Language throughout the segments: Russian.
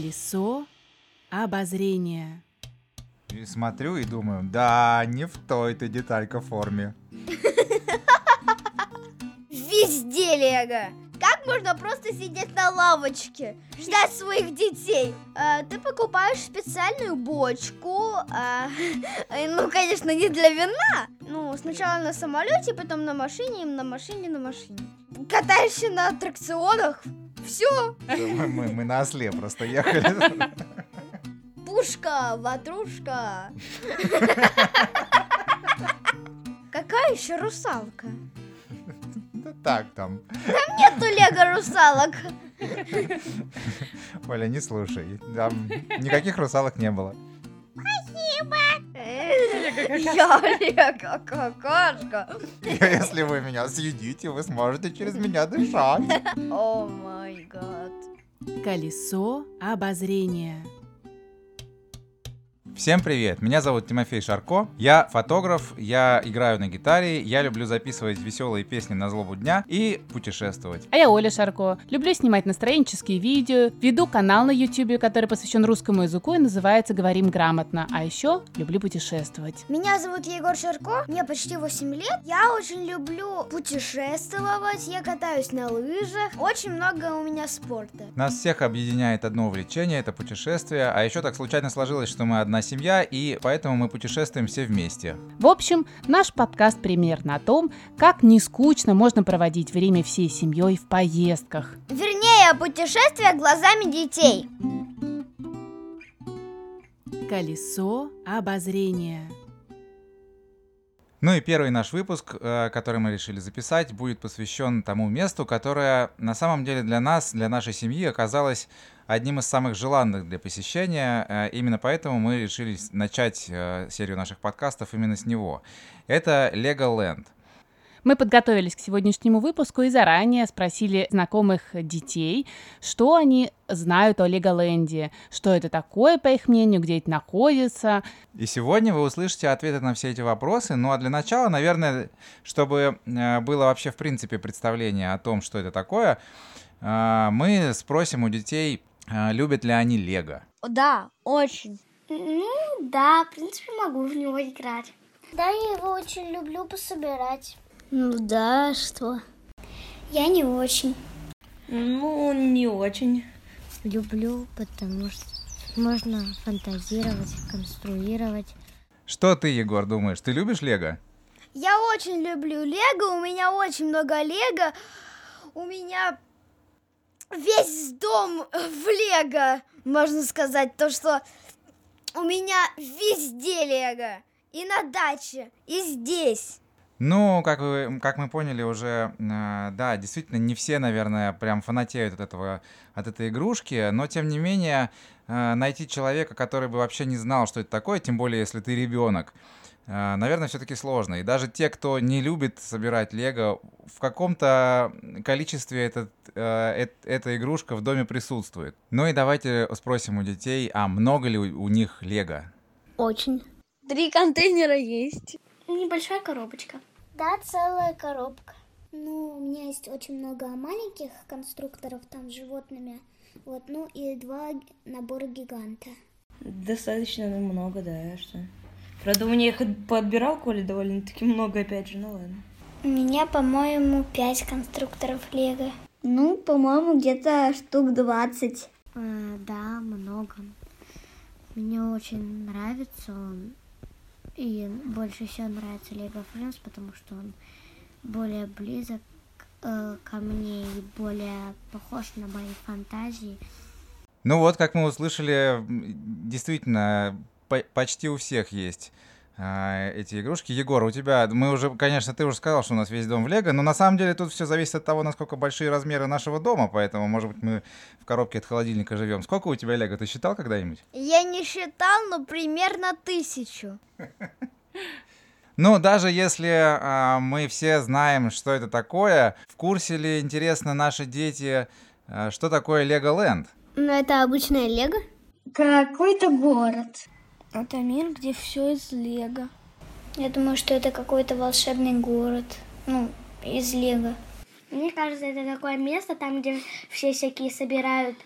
Колесо обозрения. И смотрю и думаю, да, не в той ты деталька форме. Везде Лего. Как можно просто сидеть на лавочке, ждать своих детей? А, ты покупаешь специальную бочку, а, ну, конечно, не для вина. Ну, сначала на самолете, потом на машине, на машине, на машине. Катаешься на аттракционах, все. Мы, мы, мы на осле просто ехали. Пушка, ватрушка. Какая еще русалка? Да так там. Нету лего русалок. Оля, не слушай. Там никаких русалок не было. Я лего какашка. Если вы меня съедите, вы сможете через меня дышать. О май гад. Колесо обозрения. Всем привет, меня зовут Тимофей Шарко, я фотограф, я играю на гитаре, я люблю записывать веселые песни на злобу дня и путешествовать. А я Оля Шарко. Люблю снимать настроенческие видео, веду канал на YouTube, который посвящен русскому языку и называется «Говорим грамотно». А еще люблю путешествовать. Меня зовут Егор Шарко, мне почти 8 лет. Я очень люблю путешествовать, я катаюсь на лыжах. Очень много у меня спорта. Нас всех объединяет одно увлечение, это путешествие, а еще так случайно сложилось, что мы одна семья, и поэтому мы путешествуем все вместе. В общем, наш подкаст примерно о том, как не скучно можно проводить время всей семьей в поездках. Вернее, путешествие глазами детей. Колесо обозрения. Ну и первый наш выпуск, э, который мы решили записать, будет посвящен тому месту, которое на самом деле для нас, для нашей семьи оказалось одним из самых желанных для посещения. Э, Именно поэтому мы решили начать э, серию наших подкастов именно с него. Это Legoland. Мы подготовились к сегодняшнему выпуску и заранее спросили знакомых детей, что они знают о Леголенде, что это такое, по их мнению, где это находится. И сегодня вы услышите ответы на все эти вопросы. Ну а для начала, наверное, чтобы э, было вообще в принципе представление о том, что это такое, э, мы спросим у детей, э, любят ли они Лего. Да, очень. Ну, да, в принципе, могу в него играть. Да, я его очень люблю пособирать. Ну да, что? Я не очень. Ну, не очень. Люблю, потому что можно фантазировать, конструировать. Что ты, Егор, думаешь? Ты любишь Лего? Я очень люблю Лего, у меня очень много Лего. У меня весь дом в Лего, можно сказать, то, что у меня везде Лего. И на даче, и здесь. Ну, как, вы, как мы поняли уже, э, да, действительно, не все, наверное, прям фанатеют от, этого, от этой игрушки, но, тем не менее, э, найти человека, который бы вообще не знал, что это такое, тем более, если ты ребенок, э, наверное, все-таки сложно. И даже те, кто не любит собирать лего, в каком-то количестве этот, э, эт- эта игрушка в доме присутствует. Ну и давайте спросим у детей, а много ли у, у них лего? Очень. Три контейнера есть. Небольшая коробочка. Да, целая коробка. Ну, у меня есть очень много маленьких конструкторов там с животными. Вот, ну и два набора гиганта. Достаточно много, да, что. Правда, у меня их подбирал Коля довольно-таки много, опять же, ну ладно. У меня, по-моему, пять конструкторов Лего. Ну, по-моему, где-то штук 20. Э, да, много. Мне очень нравится он. И больше всего нравится Лего Friends, потому что он более близок э, ко мне и более похож на мои фантазии. Ну вот, как мы услышали, действительно, по- почти у всех есть эти игрушки. Егор, у тебя, мы уже, конечно, ты уже сказал, что у нас весь дом в Лего, но на самом деле тут все зависит от того, насколько большие размеры нашего дома, поэтому, может быть, мы в коробке от холодильника живем. Сколько у тебя Лего? Ты считал когда-нибудь? Я не считал, но примерно тысячу. Ну, даже если а, мы все знаем, что это такое, в курсе ли, интересно, наши дети, а, что такое Леголенд? Ну, это обычная Лего. Какой-то город. Это мир, где все из Лего. Я думаю, что это какой-то волшебный город. Ну, из Лего. Мне кажется, это такое место, там, где все всякие собирают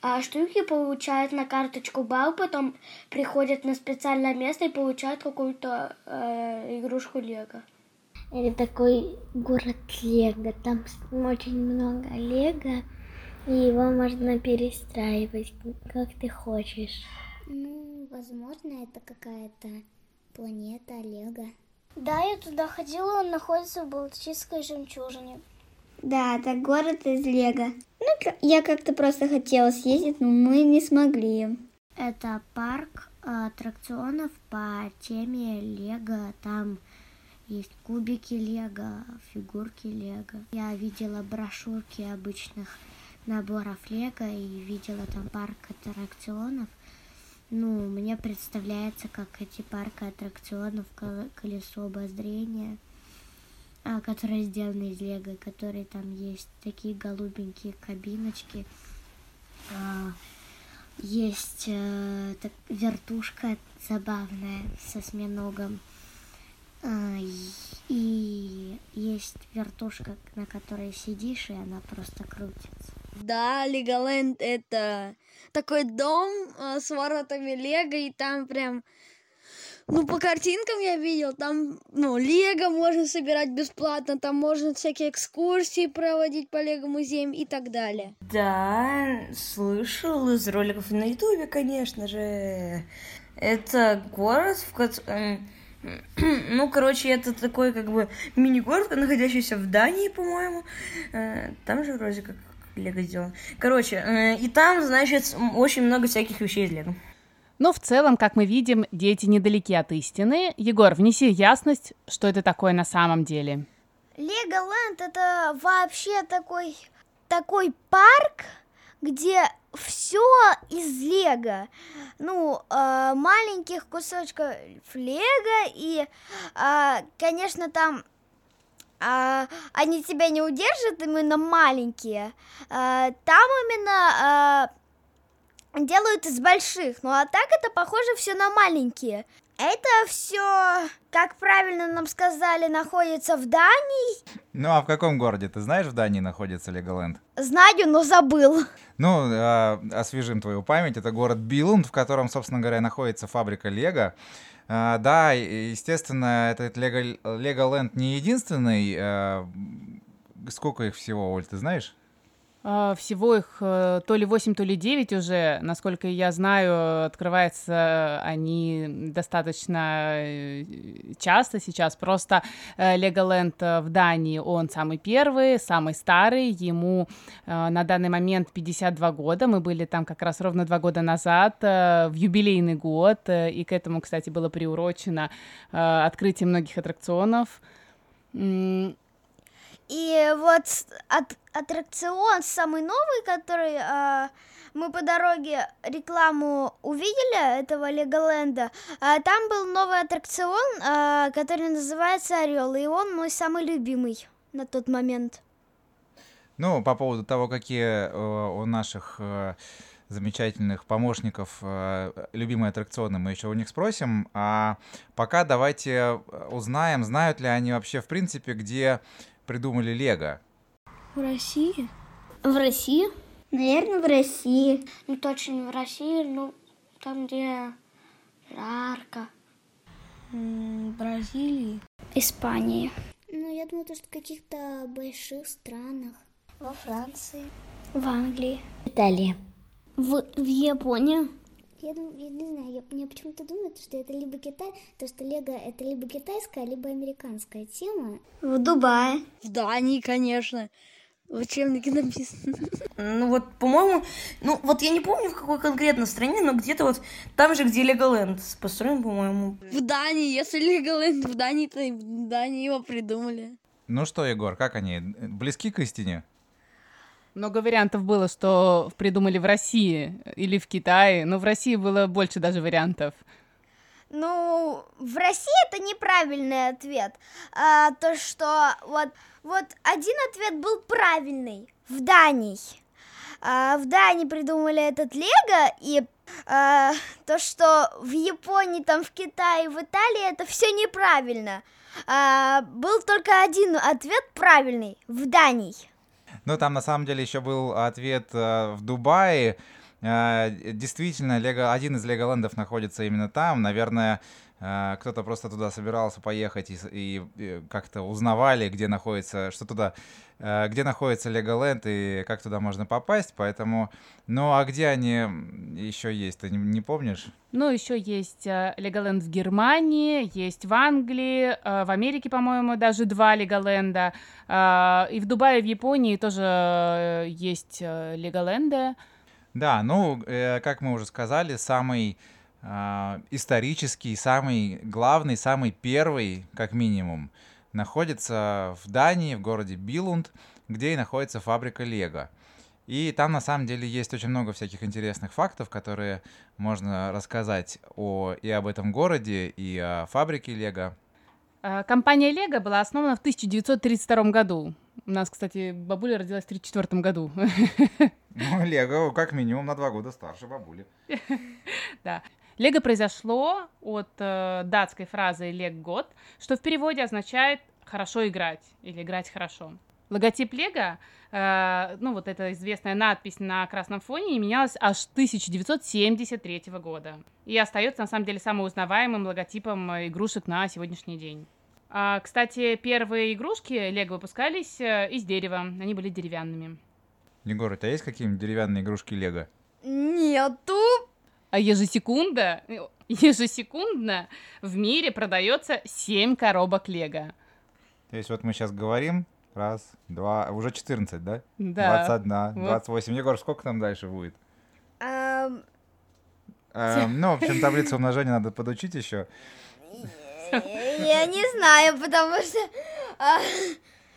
А штуки получают на карточку балл, потом приходят на специальное место и получают какую-то э, игрушку Лего. Это такой город Лего. Там очень много Лего, и его можно перестраивать, как ты хочешь. Ну, возможно, это какая-то планета Лего. Да, я туда ходила, он находится в Балтийской жемчужине. Да, это город из Лего. Ну, я как-то просто хотела съездить, но мы не смогли. Это парк аттракционов по теме Лего. Там есть кубики Лего, фигурки Лего. Я видела брошюрки обычных наборов Лего и видела там парк аттракционов. Ну, мне представляется, как эти парки аттракционов, колесо обозрения – а, которые сделаны из лего, которые там есть такие голубенькие кабиночки. А, есть а, так, вертушка забавная со сминогом. А, и есть вертушка, на которой сидишь, и она просто крутится. Да, Леголенд это такой дом э, с воротами Лего, и там прям ну, по картинкам я видел, там, ну, Лего можно собирать бесплатно, там можно всякие экскурсии проводить по Лего-музеям и так далее. Да, слышал из роликов на Ютубе, конечно же. Это город, в котором... Ну, короче, это такой, как бы, мини-город, находящийся в Дании, по-моему. Э, там же вроде как Лего сделано. Короче, э, и там, значит, очень много всяких вещей из Лего. Но в целом, как мы видим, дети недалеки от истины. Егор, внеси ясность, что это такое на самом деле. Леголенд это вообще такой, такой парк, где все из лего. Ну, э, маленьких кусочков лего, и, э, конечно, там э, они тебя не удержат именно маленькие. Э, там именно э, делают из больших, ну а так это похоже все на маленькие. Это все, как правильно нам сказали, находится в Дании. Ну а в каком городе? Ты знаешь, в Дании находится Леголенд? Знаю, но забыл. Ну, э, освежим твою память. Это город Билунд, в котором, собственно говоря, находится фабрика Лего. Э, да, естественно, этот Леголенд не единственный. Э, сколько их всего, Оль, ты знаешь? А, всего их э, то ли 8, то ли 9 уже, насколько я знаю, открываются они достаточно э, часто сейчас. Просто Леголенд в Дании, он самый первый, самый старый, ему э, на данный момент 52 года, мы были там как раз ровно два года назад, в юбилейный год, и к этому, кстати, было приурочено открытие многих аттракционов. И вот от, аттракцион самый новый, который э, мы по дороге рекламу увидели этого Леголенда, э, там был новый аттракцион, э, который называется Орел, и он мой самый любимый на тот момент. Ну, по поводу того, какие э, у наших э, замечательных помощников э, любимые аттракционы, мы еще у них спросим. А пока давайте узнаем, знают ли они вообще в принципе, где придумали Лего? В России? В России? Наверное, в России. Ну, точно не в России, ну, там, где жарко. Бразилии. Испании. Ну, я думаю, что в каких-то больших странах. Во Франции. В Англии. Италии. В, в Японии. Я, думаю, я не знаю, я, мне почему-то думают, что это либо Китай, то что Лего это либо китайская, либо американская тема. В Дубае. В Дании, конечно. В учебнике написано. Ну вот, по-моему, ну вот я не помню в какой конкретно стране, но где-то вот там же, где Леголенд построен, по-моему. В Дании, если Леголенд в Дании, то в Дании его придумали. Ну что, Егор, как они? Близки к истине? Много вариантов было, что придумали в России или в Китае, но в России было больше даже вариантов. Ну, в России это неправильный ответ. А, то, что вот, вот один ответ был правильный в Дании. А, в Дании придумали этот Лего, и а, то, что в Японии, там, в Китае, в Италии, это все неправильно. А, был только один ответ правильный в Дании. Ну, там на самом деле еще был ответ э, в Дубае. э, действительно, Лего, один из Леголендов находится именно там. Наверное, кто-то просто туда собирался поехать и, и, и как-то узнавали, где находится, что туда, э, где находится Леголенд и как туда можно попасть. Поэтому, ну а где они еще есть, ты не, не помнишь? Ну, еще есть э, Леголенд в Германии, есть в Англии, э, в Америке, по-моему, даже два Леголенда. Э, и в Дубае, в Японии тоже э, есть э, Леголенды. Да, ну, э, как мы уже сказали, самый э, исторический, самый главный, самый первый, как минимум, находится в Дании, в городе Билунд, где и находится фабрика Лего. И там на самом деле есть очень много всяких интересных фактов, которые можно рассказать о, и об этом городе, и о фабрике Лего. Э, Компания Лего была основана в 1932 году. У нас, кстати, бабуля родилась в 1934 году. Ну, Лего как минимум на два года старше бабули. Да. Лего произошло от э, датской фразы «лег год», что в переводе означает «хорошо играть» или «играть хорошо». Логотип Лего, э, ну вот эта известная надпись на красном фоне, менялась аж с 1973 года. И остается на самом деле самым узнаваемым логотипом игрушек на сегодняшний день. А, кстати, первые игрушки Лего выпускались э, из дерева, они были деревянными. Егор, у тебя есть какие-нибудь деревянные игрушки Лего? Нету. А ежесекунда, ежесекундно в мире продается 7 коробок Лего. То есть вот мы сейчас говорим, раз, два, уже 14, да? Да. 21, Вот. 28. Егор, сколько там дальше будет? Ам, Эм, ну, в общем, таблицу умножения надо подучить еще. Я не знаю, потому что а,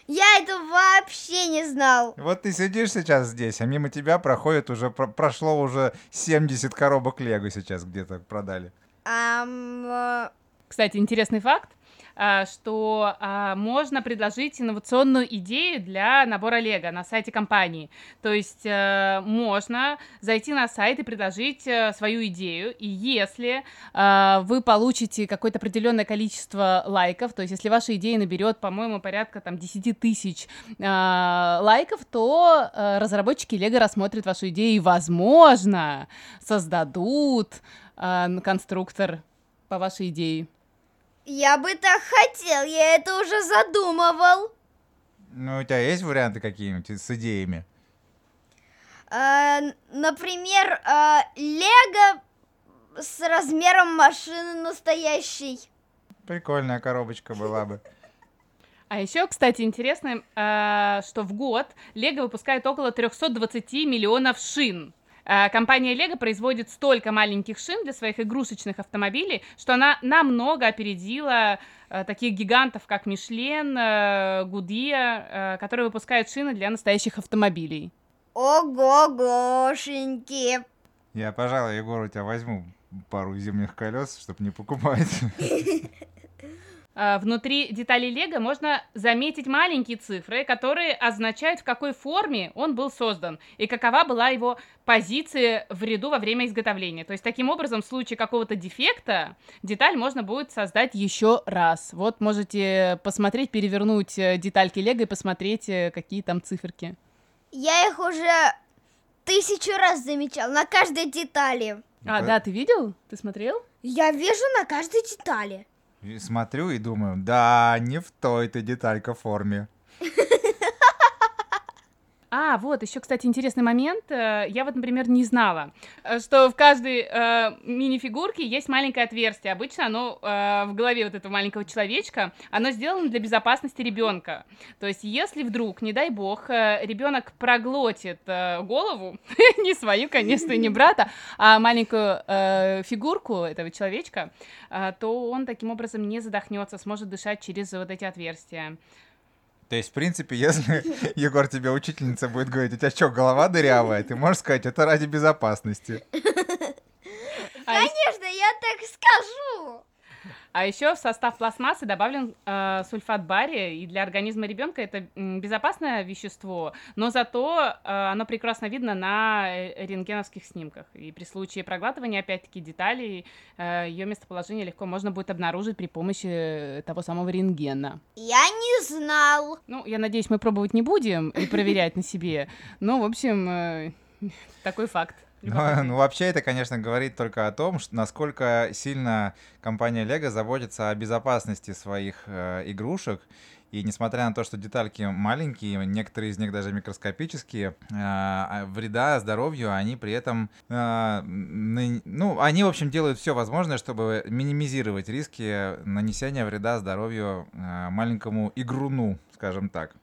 я это вообще не знал. Вот ты сидишь сейчас здесь, а мимо тебя проходит уже, про- прошло уже 70 коробок Лего сейчас где-то продали. Э, Кстати, интересный факт, что а, можно предложить инновационную идею для набора Лего на сайте компании. То есть э, можно зайти на сайт и предложить э, свою идею, и если а, вы получите какое-то определенное количество лайков, то есть если ваша идея наберет, по-моему, порядка там 10 тысяч а, лайков, то э, разработчики Лего рассмотрят вашу идею и, возможно, создадут а, конструктор по вашей идее. Я бы так хотел, я это уже задумывал. Ну, у тебя есть варианты какие-нибудь с идеями? А, например, а, Лего с размером машины настоящей. Прикольная коробочка была бы. А еще, кстати, интересно, а, что в год Лего выпускает около 320 миллионов шин. А, Компания Лего производит столько маленьких шин для своих игрушечных автомобилей, что она намного опередила а, таких гигантов, как Мишлен, а, Гудия, которые выпускают шины для настоящих автомобилей. Ого-гошеньки. Я, пожалуй, Егор, у тебя возьму пару зимних колес, чтобы не покупать. А, Внутри деталей Лего можно заметить маленькие цифры, которые означают, в какой форме он был создан и какова была его позиция в ряду во время изготовления. То есть, таким образом, в случае какого-то дефекта деталь можно будет создать еще раз. Вот можете посмотреть, перевернуть э, детальки Лего и посмотреть, э, какие там циферки. Я их уже тысячу раз замечал на каждой детали. А, Да. да, ты видел? Ты смотрел? Я вижу на каждой детали. Смотрю и думаю, да, не в той-то деталька форме. А, вот, еще, кстати, интересный момент. Э, Я вот, например, не знала, э, что в каждой э, мини-фигурке есть маленькое отверстие. Обычно оно э, в голове вот этого маленького человечка, оно сделано для безопасности ребенка. То есть, если вдруг, не дай бог, ребенок проглотит э, голову, не свою, конечно, не брата, а маленькую э, фигурку этого человечка, э, то он таким образом не задохнется, сможет дышать через вот эти отверстия. То есть, в принципе, если, Егор, тебе учительница будет говорить, у тебя что, голова дырявая, ты можешь сказать, это ради безопасности. А Конечно, я так скажу. А еще в состав пластмассы добавлен э, сульфат бария, и для организма ребенка это безопасное вещество, но зато э, оно прекрасно видно на э, рентгеновских снимках. И при случае проглатывания, опять-таки, деталей, э, ее местоположение легко можно будет обнаружить при помощи э, того самого рентгена. Я не знал. Ну, я надеюсь, мы пробовать не будем и проверять на себе. Но, в общем, э, такой факт. Ну, ну, вообще это, конечно, говорит только о том, что насколько сильно компания Lego заботится о безопасности своих э, игрушек. И несмотря на то, что детальки маленькие, некоторые из них даже микроскопические, э, вреда здоровью они при этом, э, ну, они, в общем, делают все возможное, чтобы минимизировать риски нанесения вреда здоровью э, маленькому игруну, скажем так.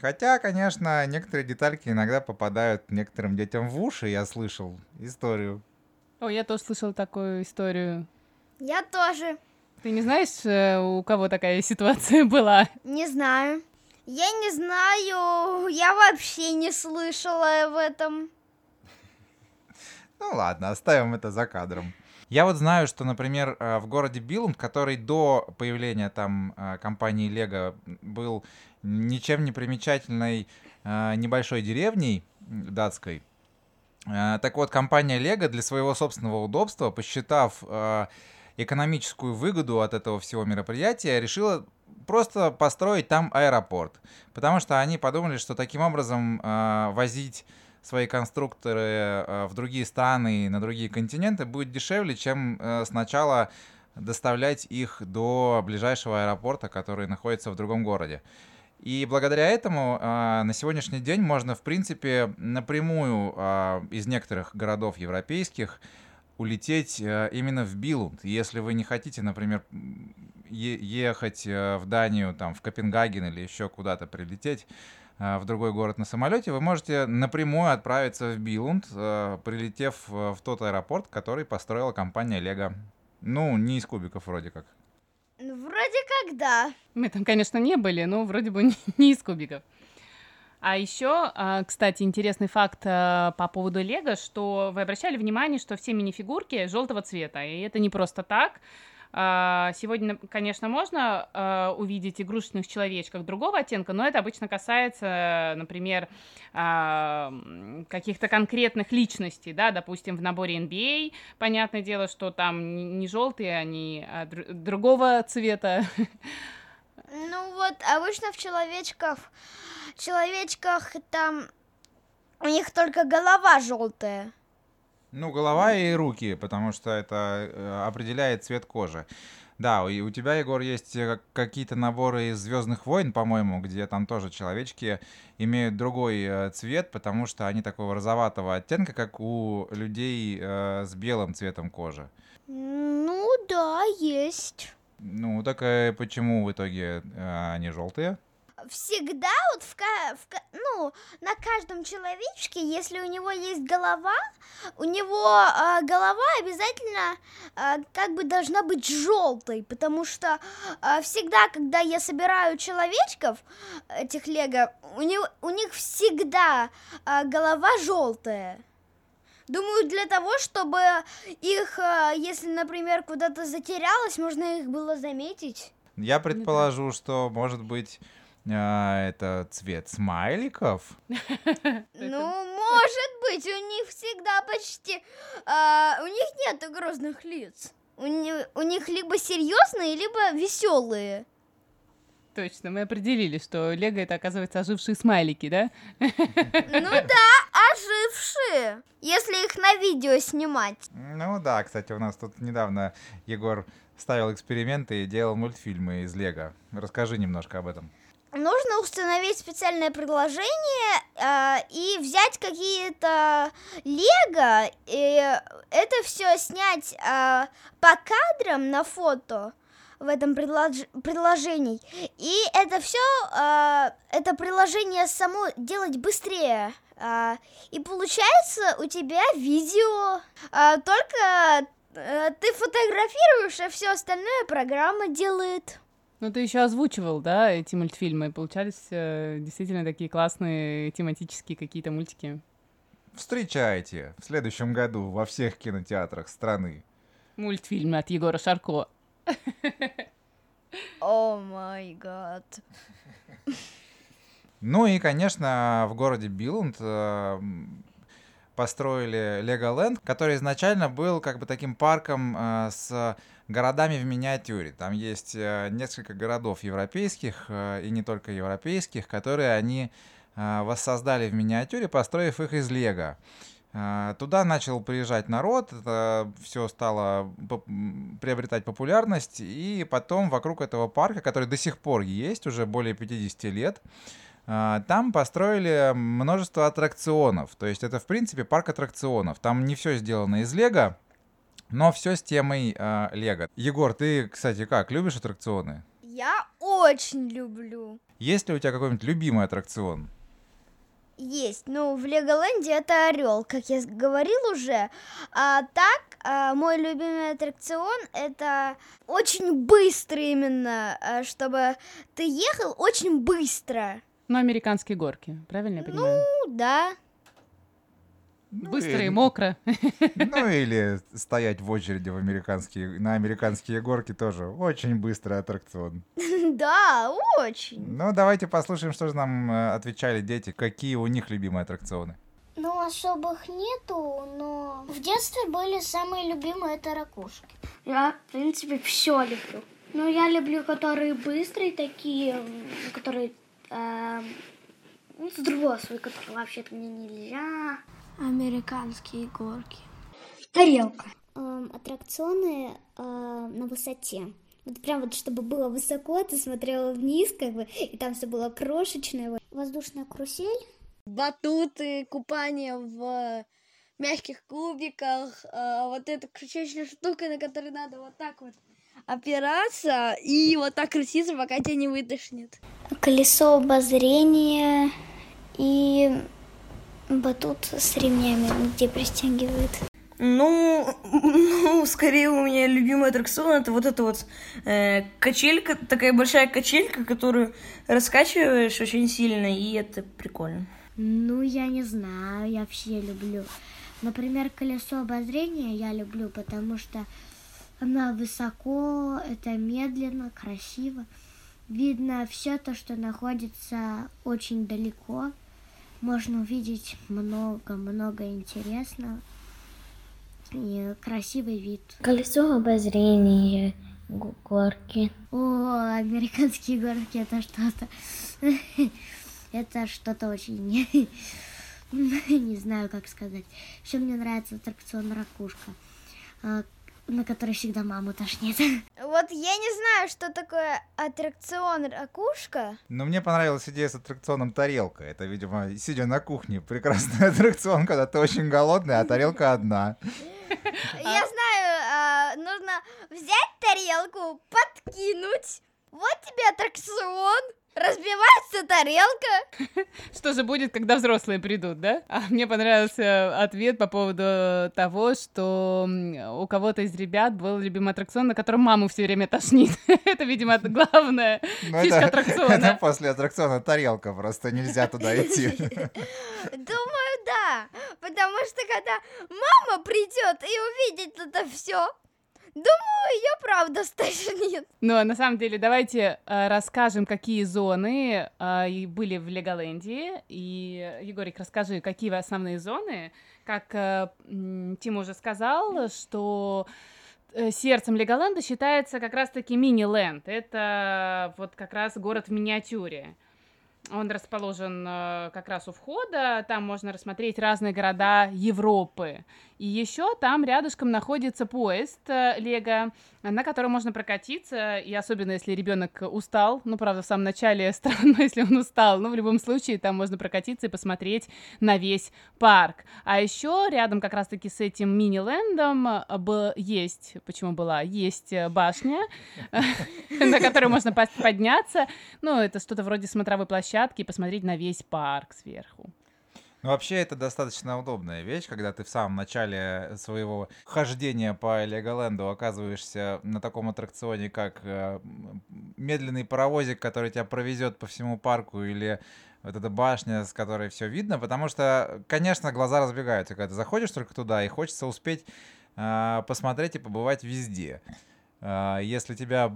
Хотя, конечно, некоторые детальки иногда попадают некоторым детям в уши, я слышал историю. О, я тоже слышал такую историю. Я тоже. Ты не знаешь, э, у кого такая ситуация была? Не знаю. Я не знаю, я вообще не слышала об этом. Ну ладно, оставим это за кадром. Я вот знаю, что, например, э, в городе Биллунд, который до появления там э, компании Лего был ничем не примечательной э, небольшой деревней датской, так вот, компания Лего для своего собственного удобства, посчитав экономическую выгоду от этого всего мероприятия, решила просто построить там аэропорт. Потому что они подумали, что таким образом возить свои конструкторы э, в другие страны, на другие континенты будет дешевле, чем э, сначала доставлять их до ближайшего аэропорта, который находится в другом городе. И благодаря этому э, на сегодняшний день можно, в принципе, напрямую из некоторых городов европейских улететь именно в Билунд. Если вы не хотите, например, ехать в Данию, там, в Копенгаген или еще куда-то прилететь, Э, в другой город на самолете, вы можете напрямую отправиться в Билунд, э, прилетев в тот аэропорт, который построила компания Лего. Ну, не из кубиков вроде как. Ну, вроде как да. Мы там, конечно, не были, но вроде бы не из кубиков. А еще, а, кстати, интересный факт э, по поводу Лего, что вы обращали внимание, что все минифигурки желтого цвета, и это не просто так. А, сегодня, конечно, можно а, увидеть игрушечных человечков другого оттенка, но это обычно касается, например, а, каких-то конкретных личностей, да, допустим, в наборе NBA, понятное дело, что там не желтые, они а другого цвета. Ну вот, обычно в человечках, человечках там у них только голова желтая. Ну, голова и руки, потому что это э, определяет цвет кожи. Да, и у тебя, Егор, есть э, какие-то наборы из Звездных войн, по-моему, где там тоже человечки имеют другой э, цвет, потому что они такого розоватого оттенка, как у людей с белым цветом кожи. Ну да, есть. Ну, так почему в итоге они желтые? Всегда вот в, в ну на каждом человечке, если у него есть голова, у него э, голова обязательно э, как бы должна быть желтой, потому что э, всегда, когда я собираю человечков этих лего, у них у них всегда э, голова желтая. Думаю, для того, чтобы их, если, например, куда-то затерялось, можно их было заметить. Я предположу, что, может быть, а, это цвет смайликов? Ну, может быть, у них всегда почти... А, у них нет грозных лиц. У, не, у них либо серьезные, либо веселые. Точно, мы определили, что Лего это, оказывается, ожившие смайлики, да? Ну да, ожившие, если их на видео снимать. Ну да, кстати, у нас тут недавно Егор ставил эксперименты и делал мультфильмы из Лего. Расскажи немножко об этом нужно установить специальное приложение э, и взять какие-то лего, и это все снять э, по кадрам на фото в этом предлож... приложении. И это все, э, это приложение само делать быстрее. Э, и получается у тебя видео, э, только э, ты фотографируешь, а все остальное программа делает. Ну, ты еще озвучивал, да, эти мультфильмы. Получались э, действительно такие классные тематические какие-то мультики. Встречайте в следующем году во всех кинотеатрах страны. Мультфильмы от Егора Шарко. О май гад. Ну и, конечно, в городе Билунд э, построили Леголенд, который изначально был как бы таким парком э, с городами в миниатюре. Там есть э, несколько городов европейских э, и не только европейских, которые они э, воссоздали в миниатюре, построив их из лего. А, Туда начал приезжать народ, это все стало приобретать популярность, и потом вокруг этого парка, который до сих пор есть, уже более 50 лет, там построили множество аттракционов. То есть это, в принципе, парк аттракционов. Там не все сделано из лего, но все с темой а, лего. Егор, ты, кстати, как, любишь аттракционы? Я очень люблю. Есть ли у тебя какой-нибудь любимый аттракцион? Есть. Ну, в Леголенде это орел, как я говорил уже. А так, а, мой любимый аттракцион это очень быстро именно, а, чтобы ты ехал очень быстро. Ну, американские горки, правильно я понимаю? Ну, да. Ну, Быстро и- и мокро. Ну или стоять в очереди в американские, на американские горки тоже очень быстрый аттракцион. Да, очень. Ну давайте послушаем, что же нам э, отвечали дети, какие у них любимые аттракционы. Ну, особых нету, но в детстве были самые любимые это ракушки. Я, в принципе, все люблю. Ну, я люблю, которые быстрые такие, которые с взрослые, которые вообще-то мне нельзя. Американские горки. Тарелка. Эм, аттракционы э, на высоте. Вот прям вот, чтобы было высоко, ты смотрела вниз, как бы, и там все было крошечное. Вот. Воздушная карусель. батуты, купание в мягких кубиках, а, вот эта крутящая штука, на которой надо вот так вот опираться и вот так крутиться, пока тебя не вытошнит. Колесо обозрения и батут с ремнями, где пристегивают. Ну, ну, скорее у меня любимый аттракцион это вот эта вот э, качелька, такая большая качелька, которую раскачиваешь очень сильно, и это прикольно. Ну, я не знаю, я все люблю. Например, колесо обозрения я люблю, потому что она высоко, это медленно, красиво. Видно все то, что находится очень далеко. Можно увидеть много-много интересного. И красивый вид. Колесо обозрения, горки. О, американские горки это что-то. Это что-то очень. Не знаю, как сказать. Еще мне нравится аттракцион ракушка, а, на который всегда маму тошнит. Вот я не знаю, что такое аттракцион ракушка. Но мне понравилась идея с аттракционом тарелка. Это, видимо, сидя на кухне, прекрасный аттракцион, когда ты очень голодный, а тарелка одна. Я знаю, а, нужно взять тарелку, подкинуть. Вот тебе аттракцион. Разбивается тарелка. Что же будет, когда взрослые придут, да? А мне понравился ответ по поводу того, что у кого-то из ребят был любимый аттракцион, на котором маму все время тошнит. Это, видимо, главное Ну, фишка это, аттракциона. это после аттракциона тарелка, просто нельзя туда идти. Думаю, да. Потому что когда мама придет и увидит это все, думаю, ее правда стошнит. Ну, а на самом деле, давайте э, расскажем, какие зоны э, были в Леголенде. И, Егорик, расскажи, какие основные зоны. Как э, м, Тим уже сказал, что э, сердцем Леголенда считается как раз-таки мини-ленд. Это вот как раз город в миниатюре. Он расположен э, как раз у входа, там можно рассмотреть разные города Европы. И еще там рядышком находится поезд э, Лего, на котором можно прокатиться, и особенно если ребенок устал, ну, правда, в самом начале странно, если он устал, но в любом случае там можно прокатиться и посмотреть на весь парк. А еще рядом как раз-таки с этим мини-лендом э, есть, почему была, есть э, башня, на которую можно подняться, ну, это что-то вроде смотровой площадки и посмотреть на весь парк сверху. Ну, вообще, это достаточно удобная вещь, когда ты в самом начале своего хождения по Леголенду оказываешься на таком аттракционе, как э, медленный паровозик, который тебя провезет по всему парку, или вот эта башня, с которой все видно, потому что, конечно, глаза разбегаются, когда ты заходишь только туда, и хочется успеть э, посмотреть и побывать везде. А, Если тебя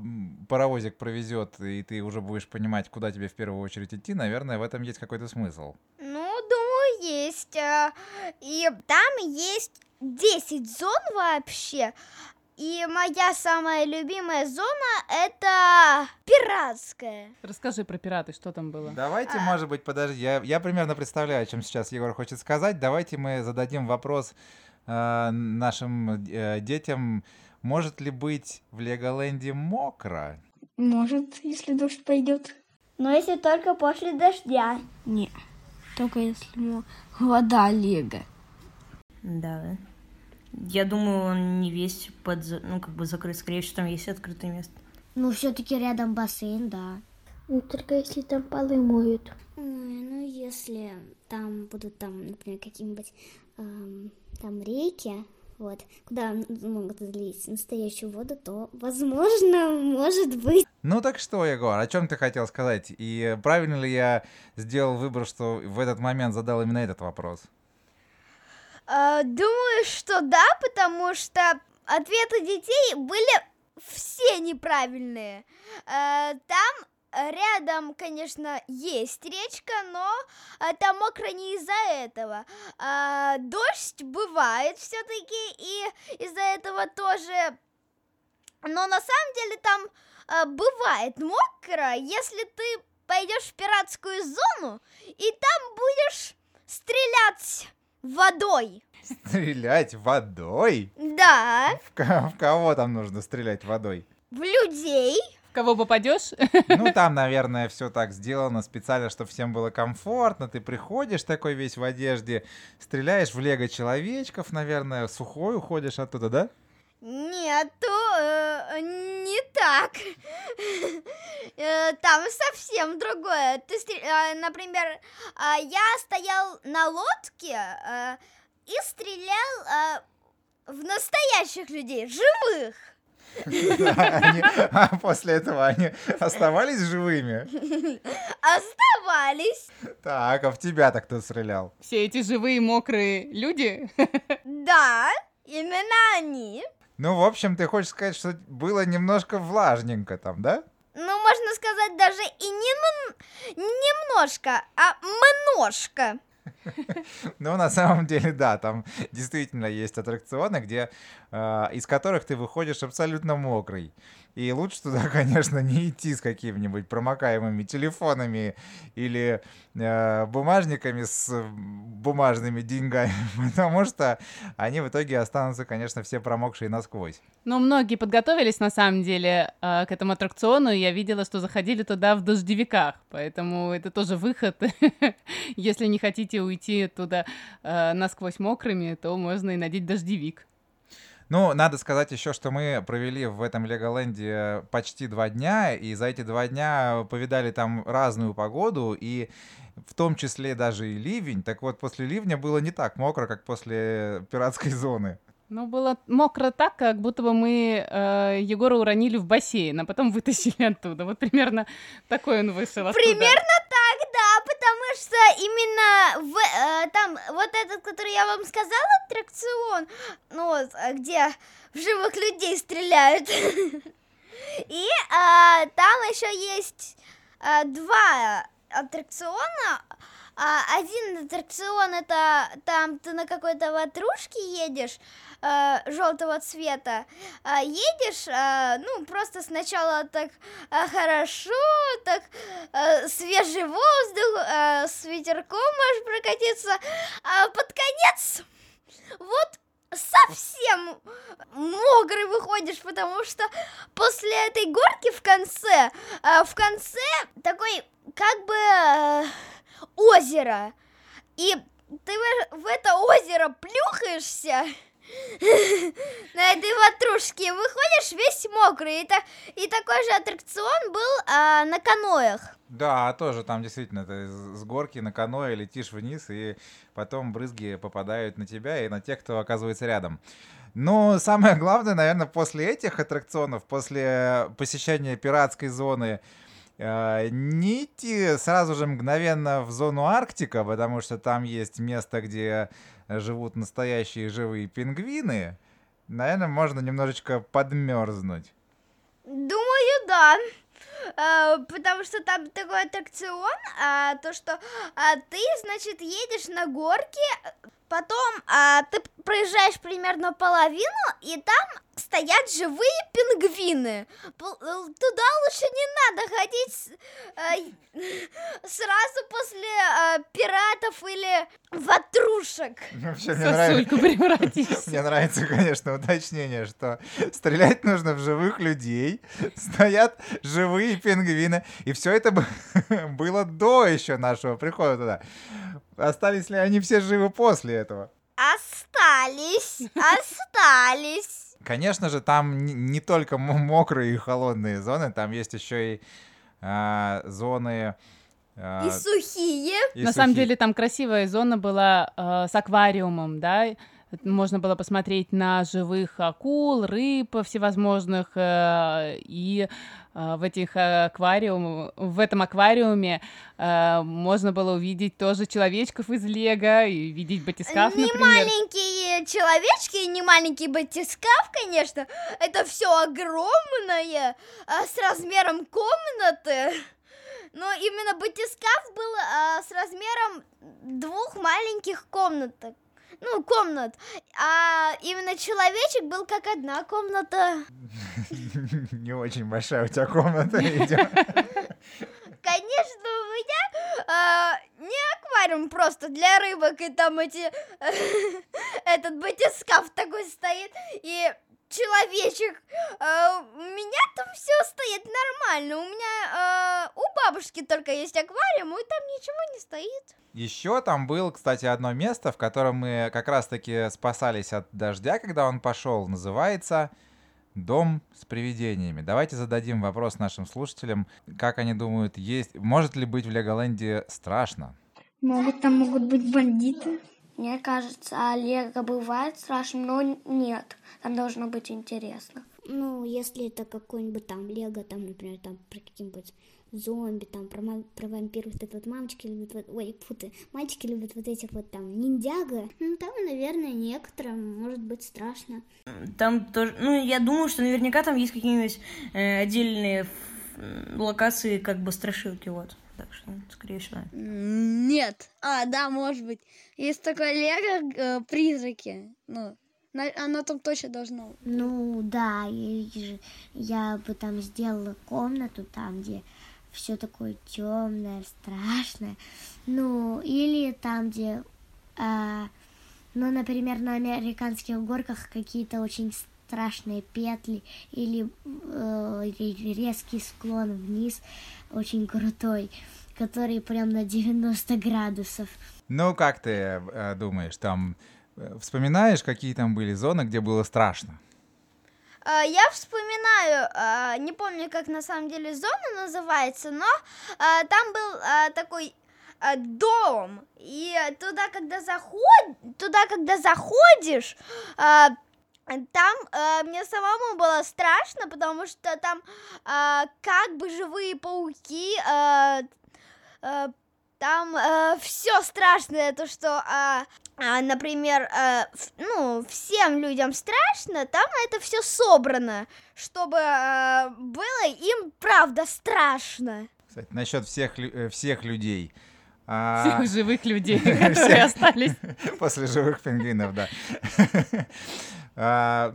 паровозик провезет, и ты уже будешь понимать, куда тебе в первую очередь идти, наверное, в этом есть какой-то смысл. Ну, думаю, есть. а, И там есть 10 зон вообще. И моя самая любимая зона это пиратская. Расскажи про пираты, что там было. Давайте, может быть, подожди, я, я примерно представляю, о чем сейчас Егор хочет сказать. Давайте мы зададим вопрос э, нашим э, детям. Может ли быть в Леголенде мокро? Может, если дождь пойдет. Но если только после дождя. Не, только если вода Лего. Да. Я думаю, он не весь под, ну, как бы закрыт. Скорее всего, там есть открытое место. Ну, все-таки рядом бассейн, да. Ну, только если там полы моют. Ой, ну если там будут там, например, какие-нибудь эм, там реки, вот, куда могут залить настоящую воду, то, возможно, может быть. Ну так что, Егор, о чем ты хотел сказать? И правильно ли я сделал выбор, что в этот момент задал именно этот вопрос? А, думаю, что да, потому что ответы детей были все неправильные. А, там рядом, конечно, есть речка, но а, там мокро не из-за этого. А, дождь бывает все-таки, и из-за этого тоже. Но на самом деле там а, бывает мокро, если ты пойдешь в пиратскую зону, и там будешь стрелять водой. Стрелять водой? Да, В, в кого там нужно стрелять водой? в людей. Кого попадешь? Ну, там, наверное, все так сделано специально, чтобы всем было комфортно. Ты приходишь такой весь в одежде, стреляешь в лего человечков, наверное, сухой уходишь оттуда, да? Нету, э, не так. Э, Там совсем другое. Ты, э, например, а, я стоял на лодке э, и стрелял э, в настоящих людей, живых. А после этого они оставались живыми? Оставались. Так, а в тебя-то кто стрелял? Все эти живые мокрые люди. Да, именно они. Ну, в общем, ты хочешь сказать, что было немножко влажненько там, да? Ну, можно сказать, даже и не немножко, а множко. Ну, на самом деле, да, там действительно есть аттракционы, где, э, из которых ты выходишь абсолютно мокрый. И лучше туда, конечно, не идти с какими-нибудь промокаемыми телефонами или э, бумажниками с бумажными деньгами, потому что они в итоге останутся, конечно, все промокшие насквозь. Но многие подготовились на самом деле э, к этому аттракциону, я видела, что заходили туда в дождевиках, поэтому это тоже выход. Если не хотите уйти туда э, насквозь мокрыми, то можно и надеть дождевик. Ну, надо сказать еще, что мы провели в этом Леголенде почти два дня, и за эти два дня повидали там разную погоду, и в том числе даже и ливень. Так вот, после ливня было не так мокро, как после пиратской зоны. Ну, было мокро так, как будто бы мы э, Егора уронили в бассейн, а потом вытащили оттуда. Вот примерно такой он вышел оттуда. Примерно так, да, потому что именно в, э, там вот этот, который я вам сказала, аттракцион, ну вот, э, где в живых людей стреляют. И а, там еще есть а, два аттракциона. А, один аттракцион это там ты на какой-то ватрушке едешь желтого цвета, а, едешь, а, ну просто сначала так а, хорошо, так свежий воздух, с ветерком можешь прокатиться, а под конец вот совсем мокрый выходишь, потому что после этой горки в конце, в конце такой как бы э, озеро, и ты в это озеро плюхаешься на этой ватрушке, выходишь весь мокрый, и, та- и такой же аттракцион был а, на каноях. Да, тоже там действительно ты с горки на каноэ летишь вниз, и потом брызги попадают на тебя и на тех, кто оказывается рядом. Но самое главное, наверное, после этих аттракционов, после посещения пиратской зоны, э, не идти сразу же мгновенно в зону Арктика, потому что там есть место, где живут настоящие живые пингвины. Наверное, можно немножечко подмерзнуть. Думаю, да. А, потому что там такой аттракцион, а, то что а, ты, значит, едешь на горке Потом а, ты проезжаешь примерно половину, и там стоят живые пингвины. Э, Туда лучше не надо ходить э, сразу после э, пиратов или ватрушек. Вообще, мне нравится, Сосульку мне нравится, конечно, уточнение, что стрелять нужно в живых людей, стоят живые пингвины, и все это бы- было до еще нашего прихода туда. Остались ли они все живы после этого? Остались, остались. Конечно же, там не, только мо- мокрые и холодные зоны, там есть еще и а, зоны... а, И сухие. и На самом сухие. деле там красивая зона была э, с аквариумом, да, можно было посмотреть на живых акул, рыб всевозможных, э, и э, в этих аквариум, в этом аквариуме э, можно было увидеть тоже человечков из Лего и видеть батискаф, не например. маленькие человечки не маленький батискаф, конечно. Это все огромное, а, с размером комнаты. Но именно батискаф был а, с размером двух маленьких комнаток. Ну, комнат. А именно человечек был как одна комната. Не очень большая у тебя комната, видимо. Конечно, у меня а, не аквариум просто для рыбок, и там эти этот батискаф такой стоит, и человечек. а, у меня там все стоит нормально. У меня а, у бабушки только есть аквариум, и там ничего не стоит. Еще там было, кстати, одно место, в котором мы как раз-таки спасались от дождя, когда он пошел. Называется Дом с привидениями. Давайте зададим вопрос нашим слушателям, как они думают, есть, может ли быть в Леголенде страшно? Могут там могут быть бандиты. Мне кажется, Олега бывает страшно, но нет. Там должно быть интересно. Ну, если это какой-нибудь там Лего, там, например, там про какие-нибудь зомби, там про, ма- про вампиров, вот это вот мамочки любят, вот, ой, фу ты, мальчики любят вот этих вот там ниндзяго, ну, там, наверное, некоторым может быть страшно. Там тоже, ну, я думаю, что наверняка там есть какие-нибудь э, отдельные локации, как бы страшилки, вот. Так что, скорее всего. Нет. А, да, может быть. Есть такое Лего э, призраки. Ну, на- оно там точно должно. Ну да, же я бы там сделала комнату там, где все такое темное, страшное. Ну, или там, где, а, ну, например, на американских горках какие-то очень страшные петли или э, ре- резкий склон вниз, очень крутой, который прям на 90 градусов. Ну, как ты э, думаешь, там э, вспоминаешь, какие там были зоны, где было страшно? А, Я вспоминаю, а, не помню, как на самом деле зона называется, но а, там был такой дом, и туда, когда заход... туда, когда заходишь, там а, мне самому было страшно, потому что там а, как бы живые пауки, а, а, там все страшное, то что, а, а, например, а, ф- ну всем людям страшно, там это все собрано, чтобы а, было им правда страшно. Кстати, насчет всех, э, всех людей. А, Всех живых людей, которые остались. После живых пингвинов, да. А,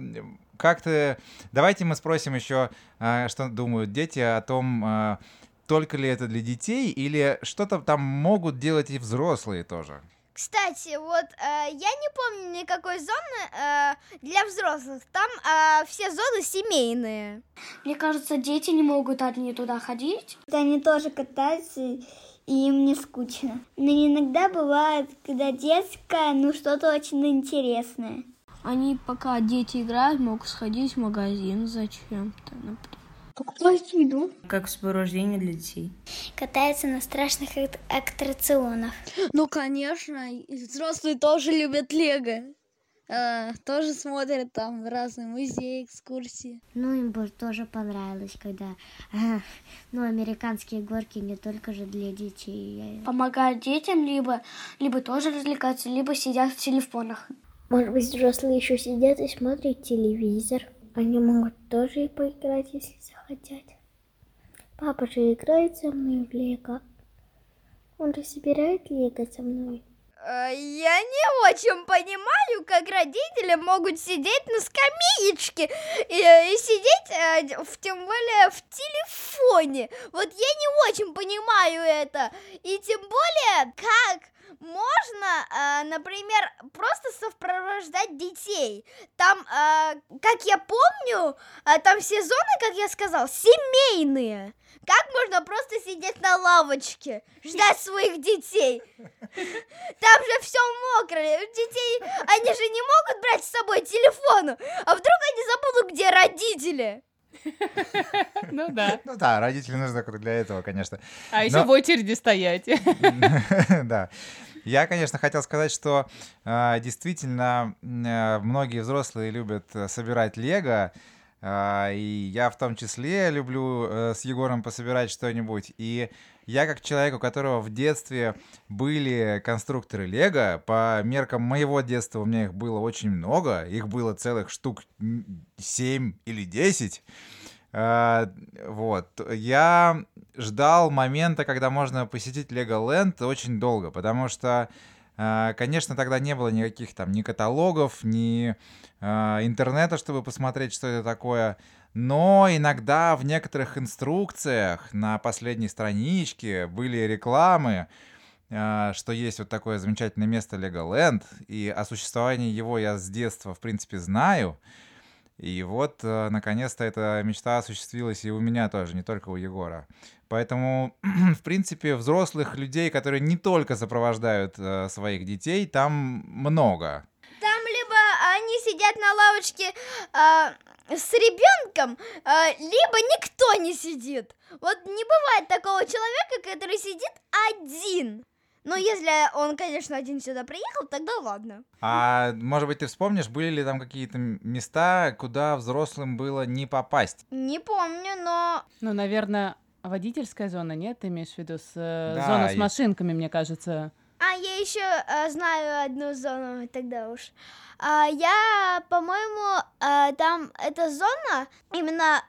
Как ты... Давайте мы спросим еще, а, что думают дети о том, а, только ли это для детей, или что-то там могут делать и взрослые тоже. Кстати, вот э, я не помню никакой зоны э, для взрослых. Там э, все зоны семейные. Мне кажется, дети не могут одни туда ходить. Они тоже катаются, и им не скучно. Но иногда бывает, когда детская, ну что-то очень интересное. Они пока дети играют, могут сходить в магазин зачем-то. например. Покупать еду. Как сопровождение для детей. Катаются на страшных ат- аттракционах. Ну, конечно, взрослые тоже любят Лего. А, тоже смотрят там разные музеи, экскурсии. Ну, им бы тоже понравилось, когда... а, ну, американские горки не только же для детей. Помогают детям, либо, либо тоже развлекаться, либо сидят в телефонах. Может быть, взрослые еще сидят и смотрят телевизор. Они могут тоже и поиграть, если захотят. Папа же играет со мной в лего. Он же собирает лего со мной. Э, Я не очень понимаю, как родители могут сидеть на скамеечке и, и сидеть, э, в, тем более в телефоне. Вот я не очень понимаю это. И тем более, как можно, э, например, просто сопровождать детей. Там, э, как я помню, э, там сезоны, как я сказал, семейные. Как можно просто сидеть на лавочке, ждать своих детей? Там же все мокрое. Детей, они же не могут брать с собой телефоны. А вдруг они забудут, где родители? Ну да. Ну да, родители нужны для этого, конечно. А еще в очереди стоять. Да. Я, конечно, хотел сказать, что э, действительно э, многие взрослые любят э, собирать лего, э, и я в том числе люблю э, с Егором пособирать что-нибудь. И я, как человек, у которого в детстве были конструкторы лего, по меркам моего детства у меня их было очень много, их было целых штук 7 или 10. А, Вот. Я ждал момента, когда можно посетить Леголенд очень долго, потому что, а, конечно, тогда не было никаких там ни каталогов, ни а, интернета, чтобы посмотреть, что это такое. Но иногда в некоторых инструкциях на последней страничке были рекламы, а, что есть вот такое замечательное место Леголенд, и о существовании его я с детства, в принципе, знаю. И вот, э, наконец-то, эта мечта осуществилась и у меня тоже, не только у Егора. Поэтому, в принципе, взрослых людей, которые не только сопровождают э, своих детей, там много. Там либо они сидят на лавочке а, с ребенком, а, либо никто не сидит. Вот не бывает такого человека, который сидит один. Ну, если он, конечно, один сюда приехал, тогда ладно. А может быть, ты вспомнишь, были ли там какие-то места, куда взрослым было не попасть? Не помню, но Ну, наверное, водительская зона, нет? Ты имеешь в виду с, э, Да, зона с и- машинками, мне кажется. А, я еще а, знаю одну зону, тогда уж. А, я, по-моему, а, там эта зона именно,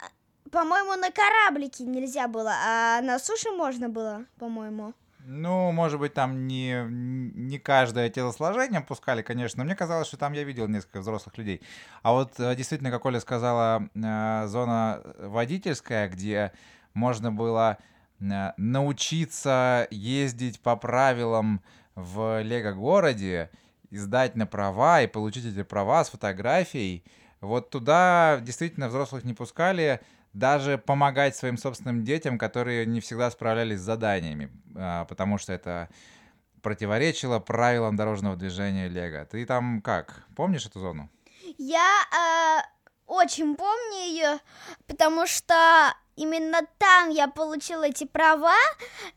по-моему, на кораблике нельзя было, а на суше можно было, по-моему. Ну, может быть, там не, не каждое телосложение пускали, конечно, но мне казалось, что там я видел несколько взрослых людей. А вот э, действительно, как Оля сказала, э, зона водительская, где можно было э, научиться ездить по правилам в Лего-городе, и сдать на права и получить эти права с фотографией, вот туда действительно взрослых не пускали, даже помогать своим собственным детям, которые не всегда справлялись с заданиями, а, потому что это противоречило правилам дорожного движения Лего. Ты там как? Помнишь эту зону? Я а, очень помню ее, потому что именно там я получила эти права,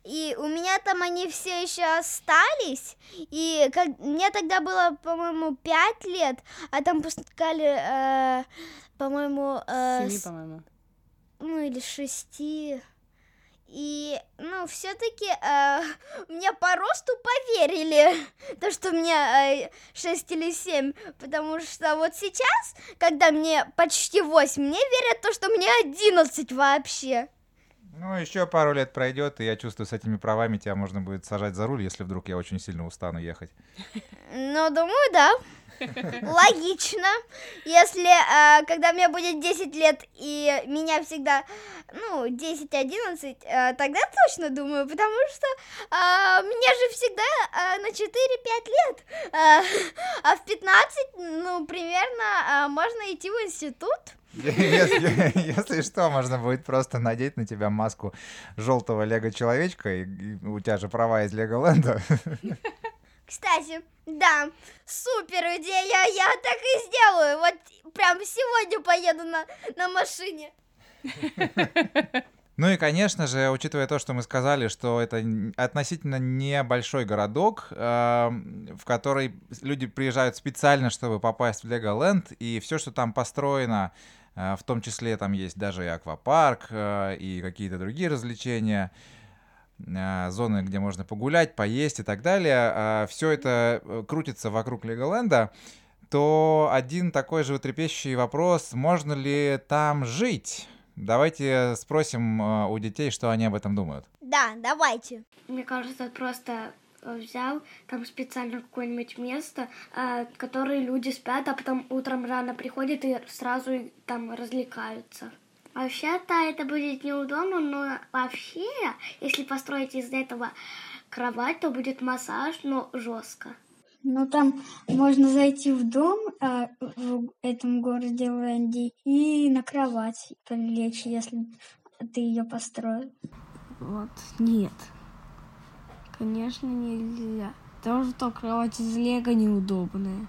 и у меня там они все еще остались. И как, мне тогда было, по-моему, пять лет, а там пускали, э, по-моему, э, Семи, с- по-моему. ну или шести. И, ну, все-таки мне по росту поверили, то, что мне э, 6 или 7, потому что вот сейчас, когда мне почти 8, мне верят то, что мне 11 вообще. Ну, еще пару лет пройдет, и я чувствую, с этими правами тебя можно будет сажать за руль, если вдруг я очень сильно устану ехать. Ну, думаю, да. Логично. Если, э, когда мне будет 10 лет, и меня всегда, ну, 10-11, э, тогда точно думаю, потому что э, мне же всегда э, на 4-5 лет, э, а в 15, ну, примерно, э, можно идти в институт. Если, если что, можно будет просто надеть на тебя маску желтого лего-человечка, и, и у тебя же права из Леголенда. Кстати, да, супер идея, я так и сделаю. Вот прям сегодня поеду на, на машине. Ну и, конечно же, учитывая то, что мы сказали, что это относительно небольшой городок, эм, в который люди приезжают специально, чтобы попасть в Леголенд, и все, что там построено, э, в том числе там есть даже и аквапарк, э, и какие-то другие развлечения, зоны, где можно погулять, поесть и так далее, все это э, крутится вокруг Леголенда, то один такой же животрепещущий вопрос, можно ли там жить? Давайте спросим э, у детей, что они об этом думают. Да, давайте. Мне кажется, это просто взял там специально какое-нибудь место, э, которое люди спят, а потом утром рано приходят и сразу там развлекаются. Вообще-то это будет неудобно, но вообще, если построить из этого кровать, то будет массаж, но жестко. Ну, там можно зайти в дом э, в этом городе Лэнди и на кровать лечь, если ты ее построил. Вот, нет. Конечно, нельзя. Потому что кровать из лего неудобная.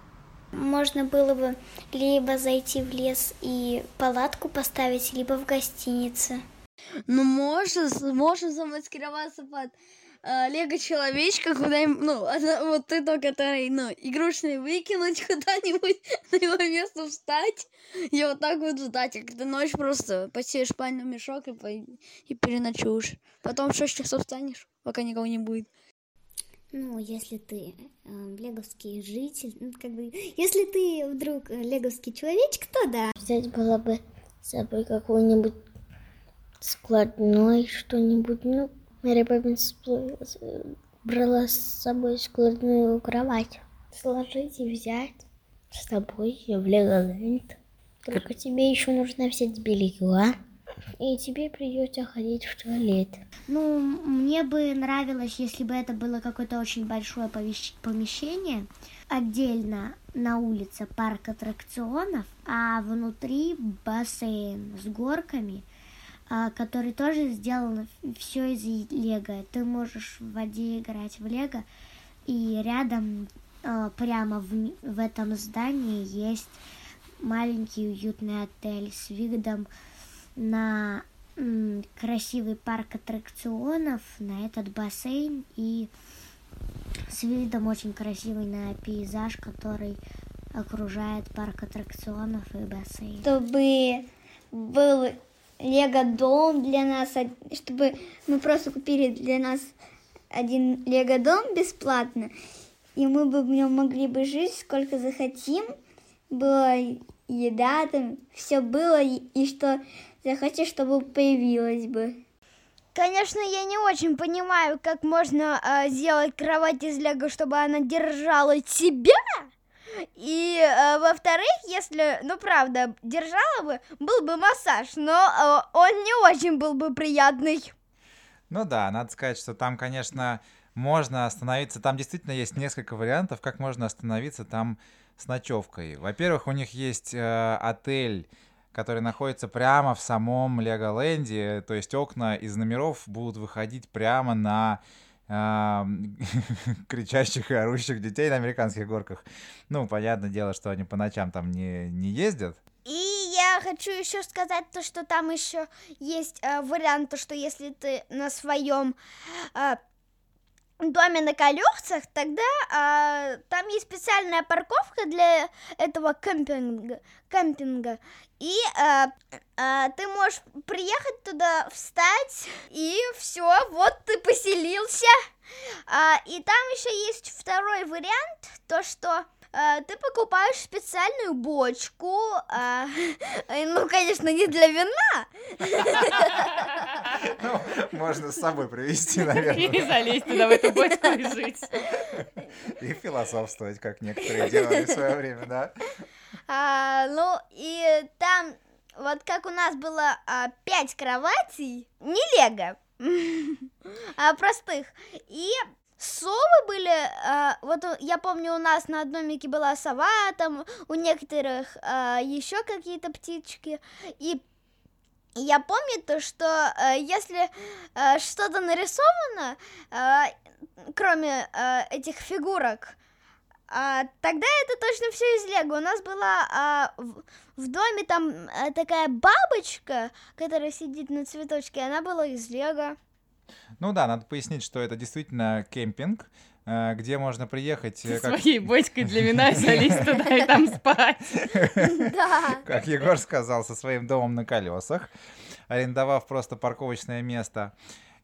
Можно было бы либо зайти в лес и палатку поставить, либо в гостинице. Ну, можно, можно замаскироваться под э, лего-человечка куда-нибудь, ну, вот это, который, ну, игрушечный выкинуть куда-нибудь, на его место встать и вот так вот ждать. А когда ночь просто посеешь спальный мешок и, и переночуешь. Потом в 6 часов встанешь, пока никого не будет. Ну, если ты э, леговский житель, ну, как бы, если ты вдруг э, леговский человечек, то да. Взять было бы с собой какой-нибудь складной что-нибудь. Ну, Мэри Поппинс брала с собой складную кровать. Сложить и взять с собой в Леголенд. Только тебе еще нужно взять белье. И тебе придется ходить в туалет. Ну, мне бы нравилось, если бы это было какое-то очень большое помещение, отдельно на улице парк аттракционов, а внутри бассейн с горками, а, который тоже сделан все из лего. Ты можешь в воде играть в лего, и рядом а, прямо в, в этом здании есть маленький уютный отель с видом на м, красивый парк аттракционов, на этот бассейн и с видом очень красивый на пейзаж, который окружает парк аттракционов и бассейн. Чтобы был лего-дом для нас, чтобы мы просто купили для нас один лего-дом бесплатно, и мы бы в нем могли бы жить сколько захотим, была еда там, все было, и, и что захотим, чтобы появилось бы. Конечно, я не очень понимаю, как можно а, сделать кровать из лего, чтобы она держала тебя. И, э, во-вторых, если, ну, правда, держала бы, был бы массаж, но э, он не очень был бы приятный. Ну да, надо сказать, что там, конечно, можно остановиться. Там действительно есть несколько вариантов, как можно остановиться там с ночевкой. Во-первых, у них есть э, отель, который находится прямо в самом Леголенде, то есть окна из номеров будут выходить прямо на кричащих и орущих детей на американских горках. Ну, понятное дело, что они по ночам там не, не ездят. И я хочу еще сказать то, что там еще есть э, вариант, то, что если ты на своем э, доме на колесах, тогда э, там есть специальная парковка для этого кемпинга, кемпинга. И э, э, ты можешь приехать туда, встать, и все, вот ты поселился. А, и там еще есть второй вариант, то что э, ты покупаешь специальную бочку, а, ну, конечно, не для вина, Ну, можно с собой привезти, И наверное. залезть туда в эту бочку и жить. И философствовать, как некоторые делали в свое время, да? А, ну, и там, вот как у нас было а, пять кроватей, не лего, а простых, и совы были, а, вот я помню, у нас на одном мике была сова, там у некоторых еще какие-то птички, и я помню то, что э, если э, что-то нарисовано, э, кроме э, этих фигурок, а, тогда это точно все из Лего. У нас была а, в, в доме там а, такая бабочка, которая сидит на цветочке, она была из Лего. Ну да, надо пояснить, что это действительно кемпинг, э, где можно приехать, э, как, Своей бочкой для вина и залезть туда и там спать. Да. как Егор сказал, со своим домом на колесах, арендовав просто парковочное место.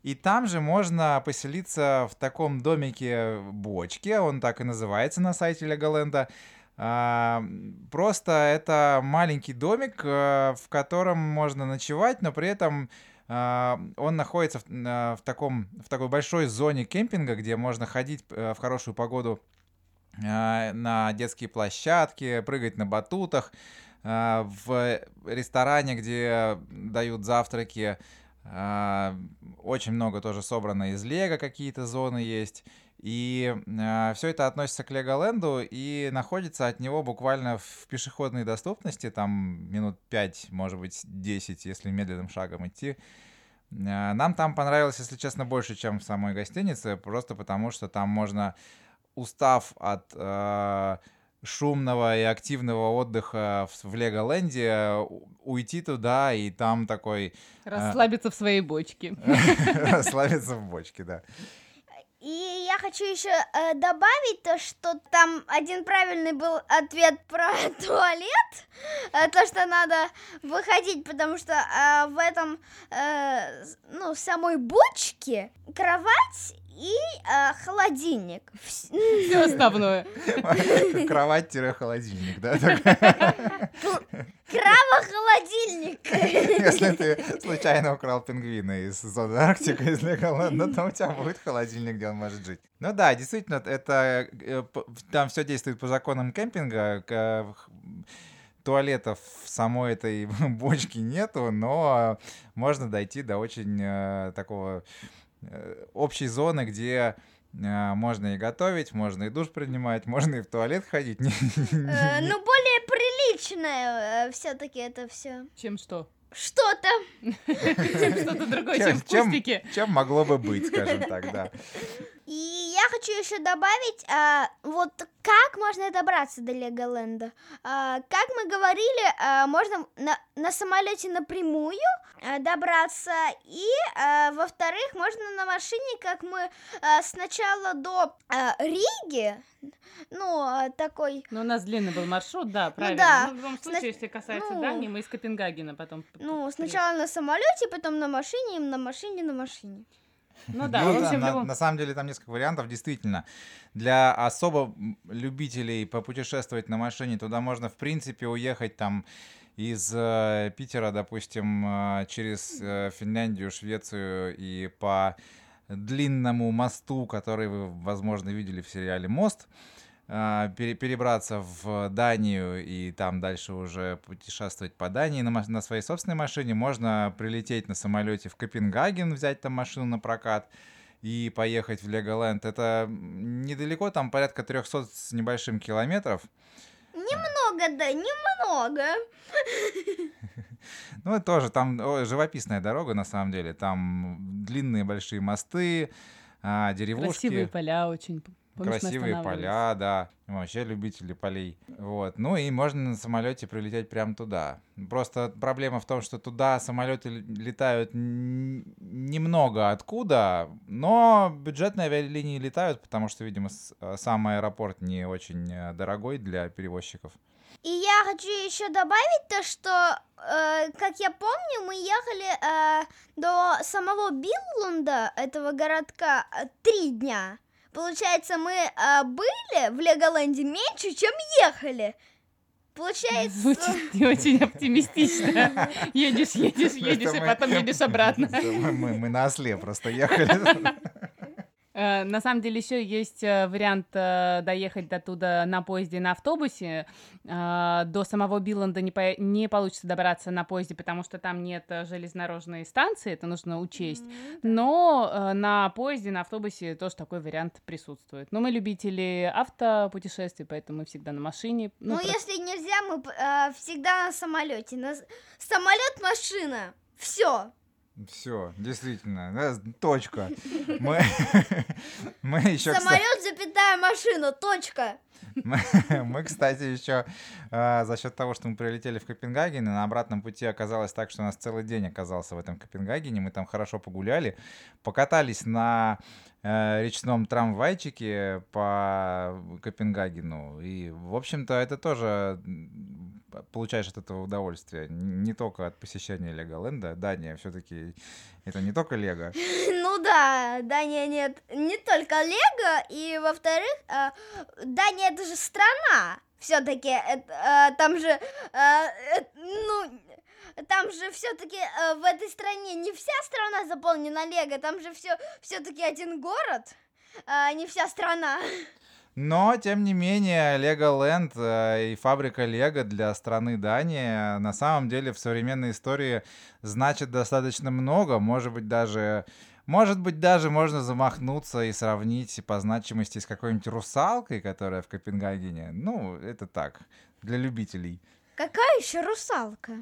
И там же можно поселиться в таком домике бочке, он так и называется на сайте Леголенда. А, Просто это маленький домик, э, в котором можно ночевать, но при этом а, он находится в, в, таком, в такой большой зоне кемпинга, где можно ходить э, в хорошую погоду а, на детские площадки, прыгать на батутах, в ресторане, где дают завтраки, очень много тоже собрано из лего, какие-то зоны есть. И э, все это относится к Леголенду и находится от него буквально в пешеходной доступности, там минут 5, может быть 10, если медленным шагом идти. Э, нам там понравилось, если честно, больше, чем в самой гостинице, просто потому что там можно, устав от э, шумного и активного отдыха в, в Леголенде, уйти туда и там такой... Расслабиться э, в своей бочке. Расслабиться в бочке, да. И я хочу еще э, добавить то, что там один правильный был ответ про туалет, э, то, что надо выходить, потому что э, в этом, э, ну, в самой бочке кровать и э, холодильник. Все основное. Кровать-холодильник, да? Крава-холодильник. Если ты случайно украл пингвина из зоны Арктики, из Леголанда, то у тебя будет холодильник, где он может жить. Ну да, действительно, это э, там все действует по законам кемпинга. Туалетов в самой этой бочке нету, но можно дойти до очень э, такого общей зоны, где э, можно и готовить, можно и душ принимать, можно и в туалет ходить. Э, ну, более приличное все-таки это все. Чем что? Что-то. Что-то другое, чем вкусники. Чем могло бы быть, скажем так, да. И я хочу еще добавить, а, вот как можно добраться до Леголенда. А, как мы говорили, а, можно на, на самолете напрямую а, добраться, и, а, во-вторых, можно на машине, как мы а, сначала до а, Риги, ну, а, такой... Ну, у нас длинный был маршрут, да, правильно. Ну, да. Ну, в любом случае, Сна... если касается ну, Дании, мы из Копенгагена потом... Ну, сначала на самолете, потом на машине, на машине, на машине. Ну да, ну, да на, на самом деле там несколько вариантов, действительно. Для особо любителей попутешествовать на машине туда можно, в принципе, уехать там из э, Питера, допустим, э, через э, Финляндию, Швецию и по длинному мосту, который вы, возможно, видели в сериале «Мост», перебраться в Данию и там дальше уже путешествовать по Дании на, на своей собственной машине. Можно прилететь на самолете в Копенгаген, взять там машину на прокат и поехать в Леголенд. Это недалеко, там порядка 300 с небольшим километров. Немного, да, немного. Ну, это тоже там живописная дорога, на самом деле. Там длинные большие мосты, а, деревушки. Красивые поля очень Помнишь, красивые поля, да. Вообще любители полей. Вот. Ну и можно на самолете прилететь прямо туда. Просто проблема в том, что туда самолеты летают немного откуда, но бюджетные авиалинии летают, потому что, видимо, э, сам аэропорт не очень э, дорогой для перевозчиков. И я хочу еще добавить то, что, э, как я помню, мы ехали э, до самого Биллунда, этого городка, э, три дня. Получается, мы э, были в Леголанде меньше, чем ехали. Получается... Звучит не очень оптимистично. Едешь, едешь, едешь, и потом едешь обратно. Мы, мы на осле просто ехали. Э, на самом деле еще есть э, вариант э, доехать до туда на поезде на автобусе. До самого Билланда не, по... не получится добраться на поезде, потому что там нет железнодорожной станции, это нужно учесть. Mm-hmm. Но на поезде, на автобусе тоже такой вариант присутствует. Но мы любители автопутешествий, поэтому мы всегда на машине. Ну, ну просто... если нельзя, мы э, всегда на самолете. На... Самолет, машина. Все. Все, действительно, да, точка. Мы, мы еще... Самолет, запятая машина, точка. Мы, мы кстати, еще а, за счет того, что мы прилетели в Копенгаген, и на обратном пути оказалось так, что у нас целый день оказался в этом Копенгагене, мы там хорошо погуляли, покатались на э, речном трамвайчике по Копенгагену, и, в общем-то, это тоже получаешь от этого удовольствие. Не только от посещения Леголенда. Дания все-таки это не только Лего. Ну да, Дания нет не только Лего, и во-вторых, э, Дания это же страна. Все-таки э, там же, э, ну, там же все-таки в этой стране не вся страна заполнена Лего, там же все все-таки один город, не вся страна. Но, тем не менее, Леголенд э, и фабрика Лего для страны Дания на самом деле в современной истории значит достаточно много. Может быть, даже может быть, даже можно замахнуться и сравнить по значимости с какой-нибудь русалкой, которая в Копенгагене. Ну, это так, для любителей. Какая еще русалка?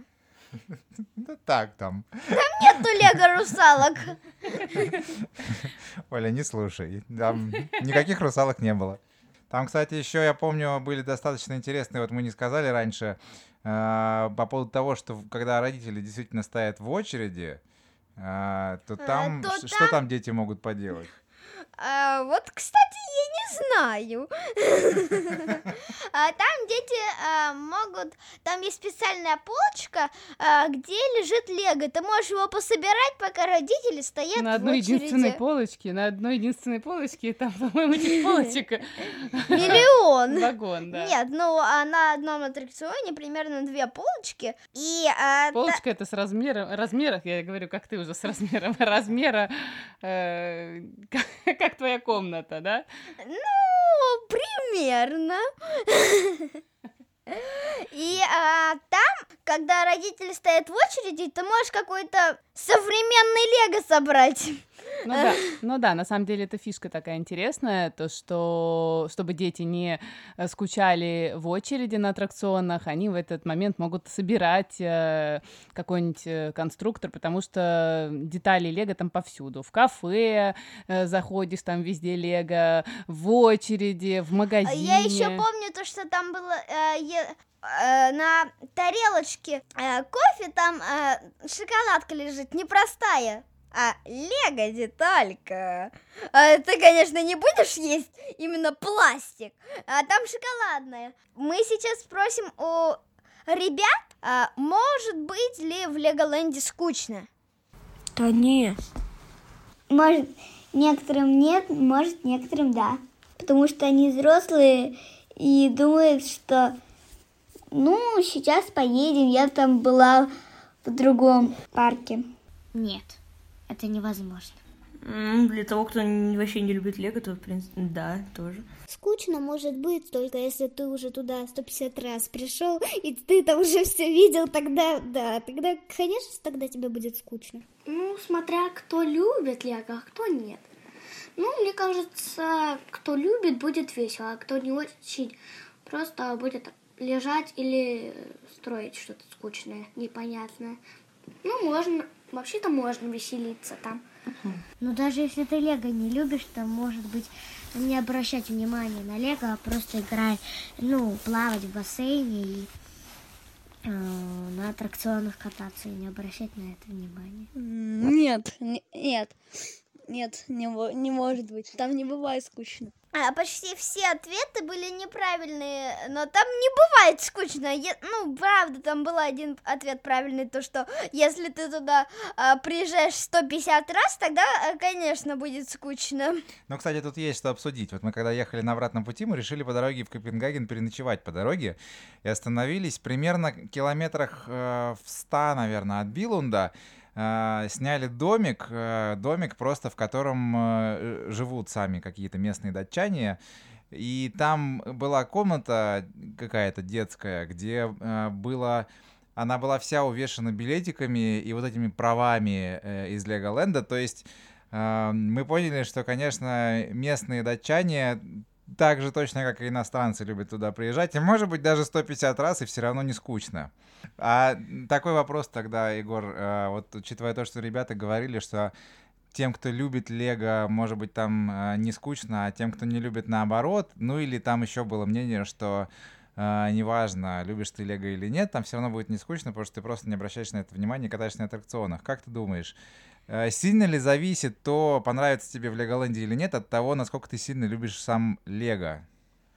Да так там. Там нету лего русалок. Оля, не слушай. Там никаких русалок не было. Там, кстати, еще, я помню, были достаточно интересные, вот мы не сказали раньше, э, по поводу того, что когда родители действительно стоят в очереди, э, то там, то что там... там дети могут поделать? А, вот, кстати, я не знаю. А, там дети а, могут... Там есть специальная полочка, а, где лежит лего. Ты можешь его пособирать, пока родители стоят На одной единственной полочке, на одной единственной полочке, там, по-моему, этих полочек... Миллион. Вагон, да. Нет, ну, а на одном аттракционе примерно две полочки, и... Полочка это с размером... Размерах, я говорю, как ты уже с размером. Размера... Как твоя комната, да? Ну, примерно. И а, там, когда родители стоят в очереди, ты можешь какой-то современный лего собрать. Ну да, ну да, на самом деле эта фишка такая интересная, то что чтобы дети не э, скучали в очереди на аттракционах, они в этот момент могут собирать э, какой-нибудь э, конструктор, потому что детали Лего там повсюду. В кафе э, заходишь, там везде Лего, в очереди, в магазине. Я еще помню то, что там было э, э, на тарелочке э, кофе, там э, шоколадка лежит, непростая а лего деталька. А, ты, конечно, не будешь есть именно пластик, а там шоколадная. Мы сейчас спросим у ребят, а, может быть ли в Леголенде скучно? Да нет. Может, некоторым нет, может, некоторым да. Потому что они взрослые и думают, что ну, сейчас поедем, я там была в другом парке. Нет. Это невозможно. Для того, кто вообще не любит Лего, то, в принципе, да, тоже. Скучно может быть, только если ты уже туда 150 раз пришел, и ты там уже все видел, тогда, да, тогда, конечно, тогда тебе будет скучно. Ну, смотря кто любит Лего, а кто нет. Ну, мне кажется, кто любит, будет весело, а кто не очень, просто будет лежать или строить что-то скучное, непонятное. Ну, можно, вообще-то можно веселиться там. Ну, даже если ты Лего не любишь, то, может быть, не обращать внимания на Лего, а просто играть, ну, плавать в бассейне и э, на аттракционах кататься и не обращать на это внимания. Нет, нет, нет, не, не может быть. Там не бывает скучно. А, почти все ответы были неправильные, но там не бывает скучно. Я, ну, правда, там был один ответ правильный, то что если ты туда а, приезжаешь 150 раз, тогда, а, конечно, будет скучно. Ну, кстати, тут есть что обсудить. Вот мы когда ехали на обратном пути, мы решили по дороге в Копенгаген переночевать по дороге и остановились примерно километрах э, в 100, наверное, от Билунда. Э, сняли домик, э, домик просто в котором э, живут сами какие-то местные датчане. И там была комната какая-то детская, где было она была вся увешана билетиками и вот этими правами из Леголенда. То есть мы поняли, что, конечно, местные датчане так же точно, как и иностранцы любят туда приезжать, и может быть даже 150 раз, и все равно не скучно. А такой вопрос тогда, Егор, э, вот учитывая то, что ребята говорили, что тем, кто любит Лего, может быть, там э, не скучно, а тем, кто не любит, наоборот. Ну или там еще было мнение, что э, неважно, любишь ты Лего или нет, там все равно будет не скучно, потому что ты просто не обращаешь на это внимания, катаешься на аттракционах. Как ты думаешь, сильно ли зависит то, понравится тебе в Леголанде или нет, от того, насколько ты сильно любишь сам Лего?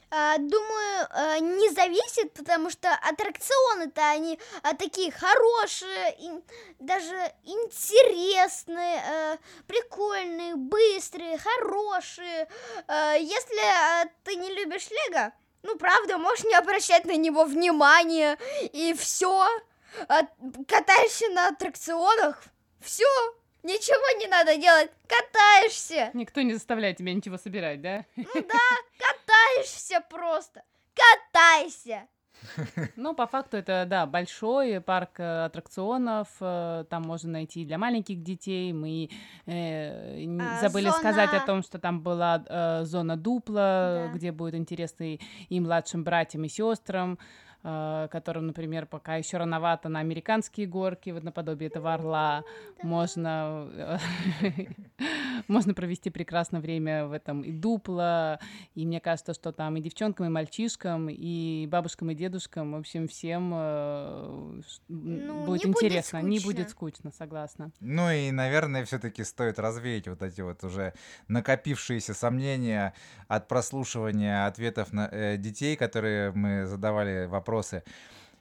А, думаю, э, не зависит, потому что аттракционы-то они а, такие хорошие, даже интересные, э, прикольные, быстрые, хорошие. Если ты не любишь Лего, ну правда, можешь не обращать на него внимания, и все. а, катаешься на аттракционах, все, ничего не надо делать, катаешься. Никто не заставляет тебя ничего собирать, да? Ну да, катаешься просто, катайся. Ну, по факту это, да, большой парк э, аттракционов, э, там можно найти для маленьких детей, мы э, А, забыли сказать о зона- том, что там была э, зона дупла, Да. где будет интересно и, и младшим братьям, и сестрам, которым, например, пока еще рановато на американские горки, вот наподобие этого орла, можно, э, можно провести прекрасное время в этом и дупло, и мне кажется, что там и девчонкам, и мальчишкам, и бабушкам, и дедушкам, в общем, всем э, Ну, будет не будет интересно, не скучно. будет скучно, согласна. Ну и, наверное, все-таки стоит развеять вот эти вот уже накопившиеся сомнения от прослушивания ответов на э, детей, которые мы задавали вопросы.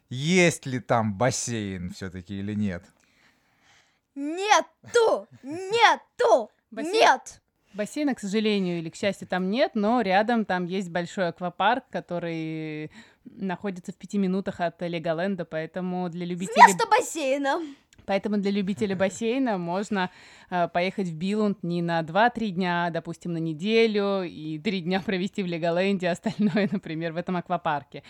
Есть ли там бассейн все-таки или нет? Нету, нету, Бассейн? нет. Бассейна, к сожалению или к счастью, там нет, но рядом там есть большой аквапарк, который находится в пяти минутах от Леголенда, поэтому для любителей... Вместо бассейна. Поэтому для любителей бассейна можно э, поехать в Билунд не на 2-3 дня, а, допустим, на неделю, и 3 дня провести в Леголенде, а остальное, например, в этом аквапарке.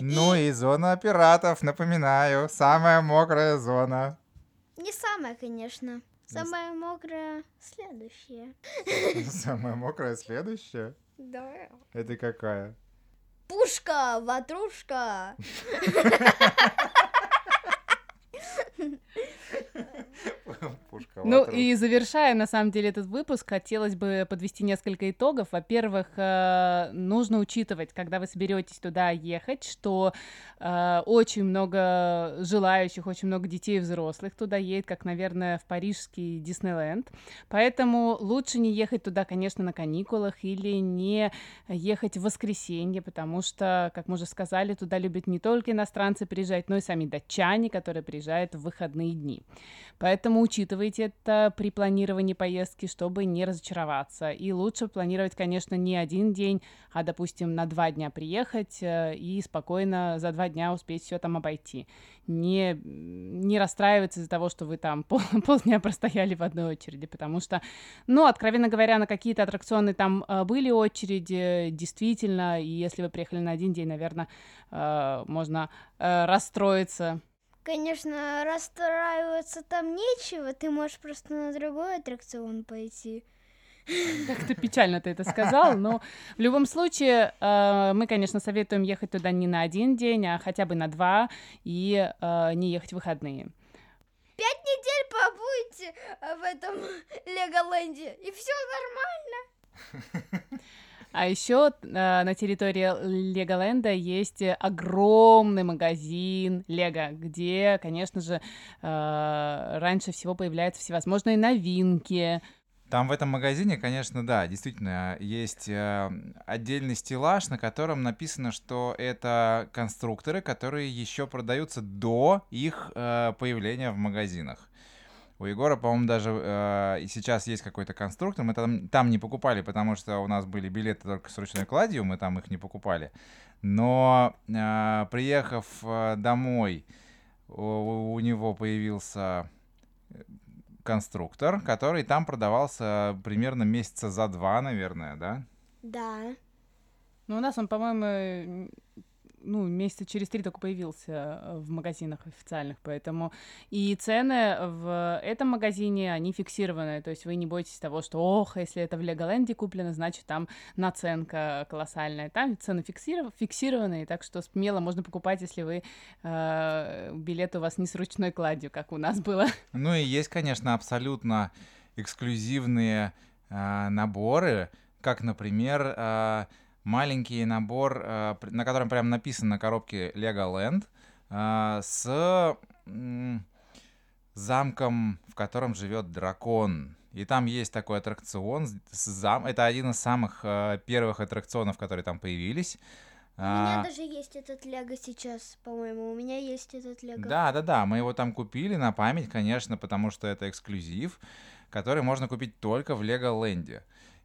Ну и зона пиратов, напоминаю, самая мокрая зона. Не самое, конечно. Самое мокрое следующее. Самая мокрая следующая? Да. Это какая? Пушка, ватрушка. Пушка. Ну и завершая, на самом деле, этот выпуск, хотелось бы подвести несколько итогов. Во-первых, э, нужно учитывать, когда вы соберетесь туда ехать, что э, очень много желающих, очень много детей и взрослых туда едет, как, наверное, в парижский Диснейленд. Поэтому лучше не ехать туда, конечно, на каникулах или не ехать в воскресенье, потому что, как мы уже сказали, туда любят не только иностранцы приезжать, но и сами датчане, которые приезжают в выходные дни. Поэтому учитывайте это при планировании поездки, чтобы не разочароваться. И лучше планировать, конечно, не один день, а, допустим, на два дня приехать э, и спокойно за два дня успеть все там обойти. Не, не расстраиваться из-за того, что вы там пол, полдня простояли в одной очереди, потому что, ну, откровенно говоря, на какие-то аттракционы там э, были очереди, действительно, и если вы приехали на один день, наверное, можно э, расстроиться. Конечно, расстраиваться там нечего, ты можешь просто на другой аттракцион пойти. Как-то печально ты это сказал, но в любом случае э, мы, конечно, советуем ехать туда не на один день, а хотя бы на два и э, не ехать в выходные. Пять недель побудете э, в этом Леголенде, и все нормально. А еще э, на территории Леголенда есть огромный магазин Лего, где, конечно же, э, раньше всего появляются всевозможные новинки. Там в этом магазине, конечно, да, действительно, есть э, отдельный стеллаж, на котором написано, что это конструкторы, которые еще продаются до их э, появления в магазинах. У Егора, по-моему, даже э, и сейчас есть какой-то конструктор. Мы там, там не покупали, потому что у нас были билеты только с ручной кладью, мы там их не покупали. Но э, приехав э, домой, у, у него появился конструктор, который там продавался примерно месяца за два, наверное, да? Да. Ну, у нас он, по-моему, ну, месяца через три только появился э, в магазинах официальных, поэтому и цены в этом магазине, они фиксированные, то есть вы не бойтесь того, что, ох, если это в Леголенде куплено, значит, там наценка колоссальная. Там цены фиксиров- фиксированные, так что смело можно покупать, если вы э, билет у вас не с ручной кладью, как у нас было. Ну и есть, конечно, абсолютно эксклюзивные э, наборы, как, например, э, маленький набор, э, на котором прям написано на коробке Legoland, э, с замком, в котором живет дракон. И там есть такой аттракцион. с- зам... Это один из самых э, первых аттракционов, которые там появились. У меня А, даже есть этот Лего сейчас, по-моему. У меня есть этот Лего. Да, да, да, мы его там купили на память, конечно, потому что это эксклюзив, который можно купить только в Леголенде.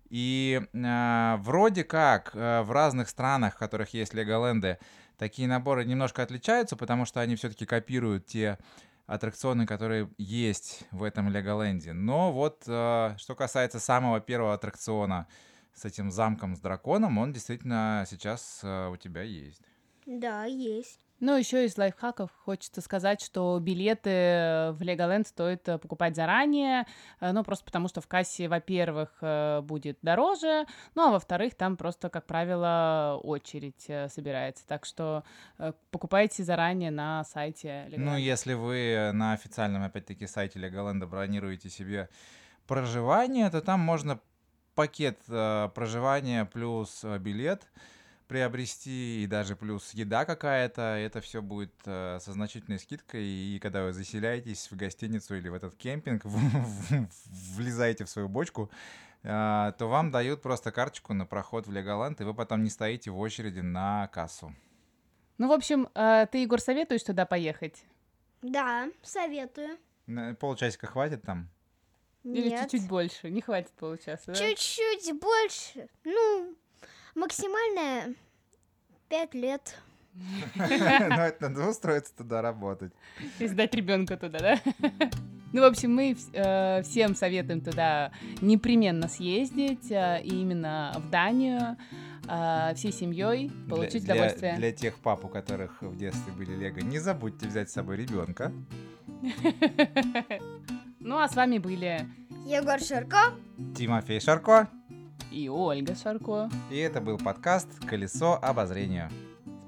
И э, вроде как э, в разных странах, в которых есть Леголенды, такие наборы немножко отличаются, потому что они все-таки копируют те аттракционы, которые есть в этом Леголенде. Но вот э, что касается самого первого аттракциона с этим замком с драконом, он действительно сейчас э, у тебя есть. Да, есть. Ну, еще из лайфхаков хочется сказать, что билеты в Леголенд стоит э, покупать заранее, э, ну, просто потому что в кассе, во-первых, э, будет дороже, ну, а во-вторых, там просто, как правило, очередь собирается, так что покупайте заранее на сайте Ну, Legoland. если вы на официальном, опять-таки, сайте Леголенда бронируете себе проживание, то там можно пакет проживания плюс билет приобрести и даже плюс еда какая-то. Это все будет э, со значительной скидкой. И когда вы заселяетесь в гостиницу или в этот кемпинг, влезаете в свою бочку, э, то вам дают просто карточку на проход в Леголанд, и вы потом не стоите в очереди на кассу. Ну, в общем, э, ты, Егор, советуешь туда поехать? Да, советую. На Полчасика хватит там? Или Нет. чуть-чуть больше? Не хватит получаса, да? Чуть-чуть больше. Ну, максимальное пять лет. Но это надо устроиться туда работать. И сдать ребенка туда, да? Ну, в общем, мы э, всем советуем туда непременно съездить, э, и именно в Данию, э, всей семьей получить Для- для- удовольствие. Для тех пап, у которых в детстве были лего, не забудьте взять с собой ребенка. Ну, а с вами были Егор Ширко. Тимофей Шарко. И Ольга Шарко. И это был подкаст «Колесо обозрения».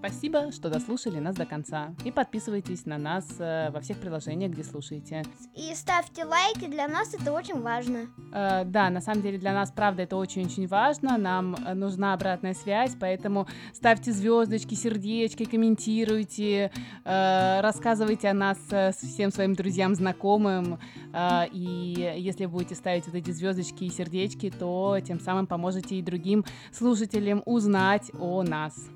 Спасибо, что дослушали нас до конца. И подписывайтесь на нас э, во всех приложениях, где слушаете. И ставьте лайки, для нас это очень важно. Э, да, на самом деле для нас, правда, это очень-очень важно. Нам э, нужна обратная связь, поэтому ставьте звездочки, сердечки, комментируйте, э, рассказывайте о нас э, всем своим друзьям, знакомым. Э, и если будете ставить вот эти звездочки и сердечки, то тем самым поможете и другим слушателям узнать о нас.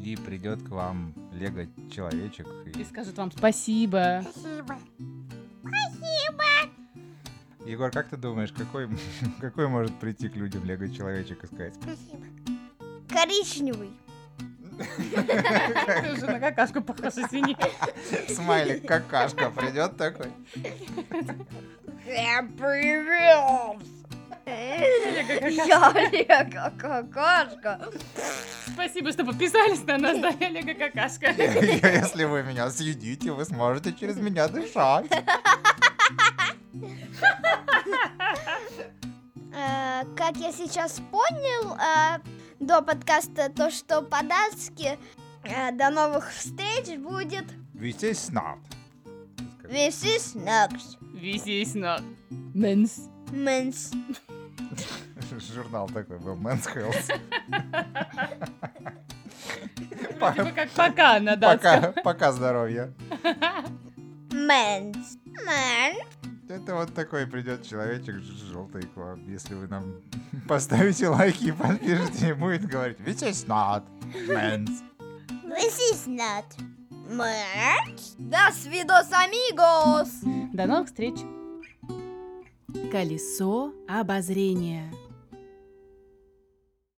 И придет к вам лего-человечек. И И... скажут вам спасибо. Егор, как ты думаешь, какой, какой может прийти к людям лего-человечек и сказать Коричневый. Ты уже на какашку похож, извини. Смайлик какашка придет такой? Всем привет! Я Олега Какашка. Спасибо, что подписались на нас, да, Олега Какашка. Если вы меня съедите, вы сможете через меня дышать. Э, Как я сейчас понял э, до подкаста, то что по-датски э, до новых встреч будет is not. This is next. Висейсно. Мэнс. Мэнс. Журнал такой был, Men's Health. Типа как пока на датском. Пока, пока здоровья. Мэнс. Мэн. Это вот такой придет человечек желтый к вам, если вы нам поставите лайки и подпишите, и будет говорить This is not men's. This is not. Мэнс. До свидос, амигос. До новых встреч. Колесо обозрения.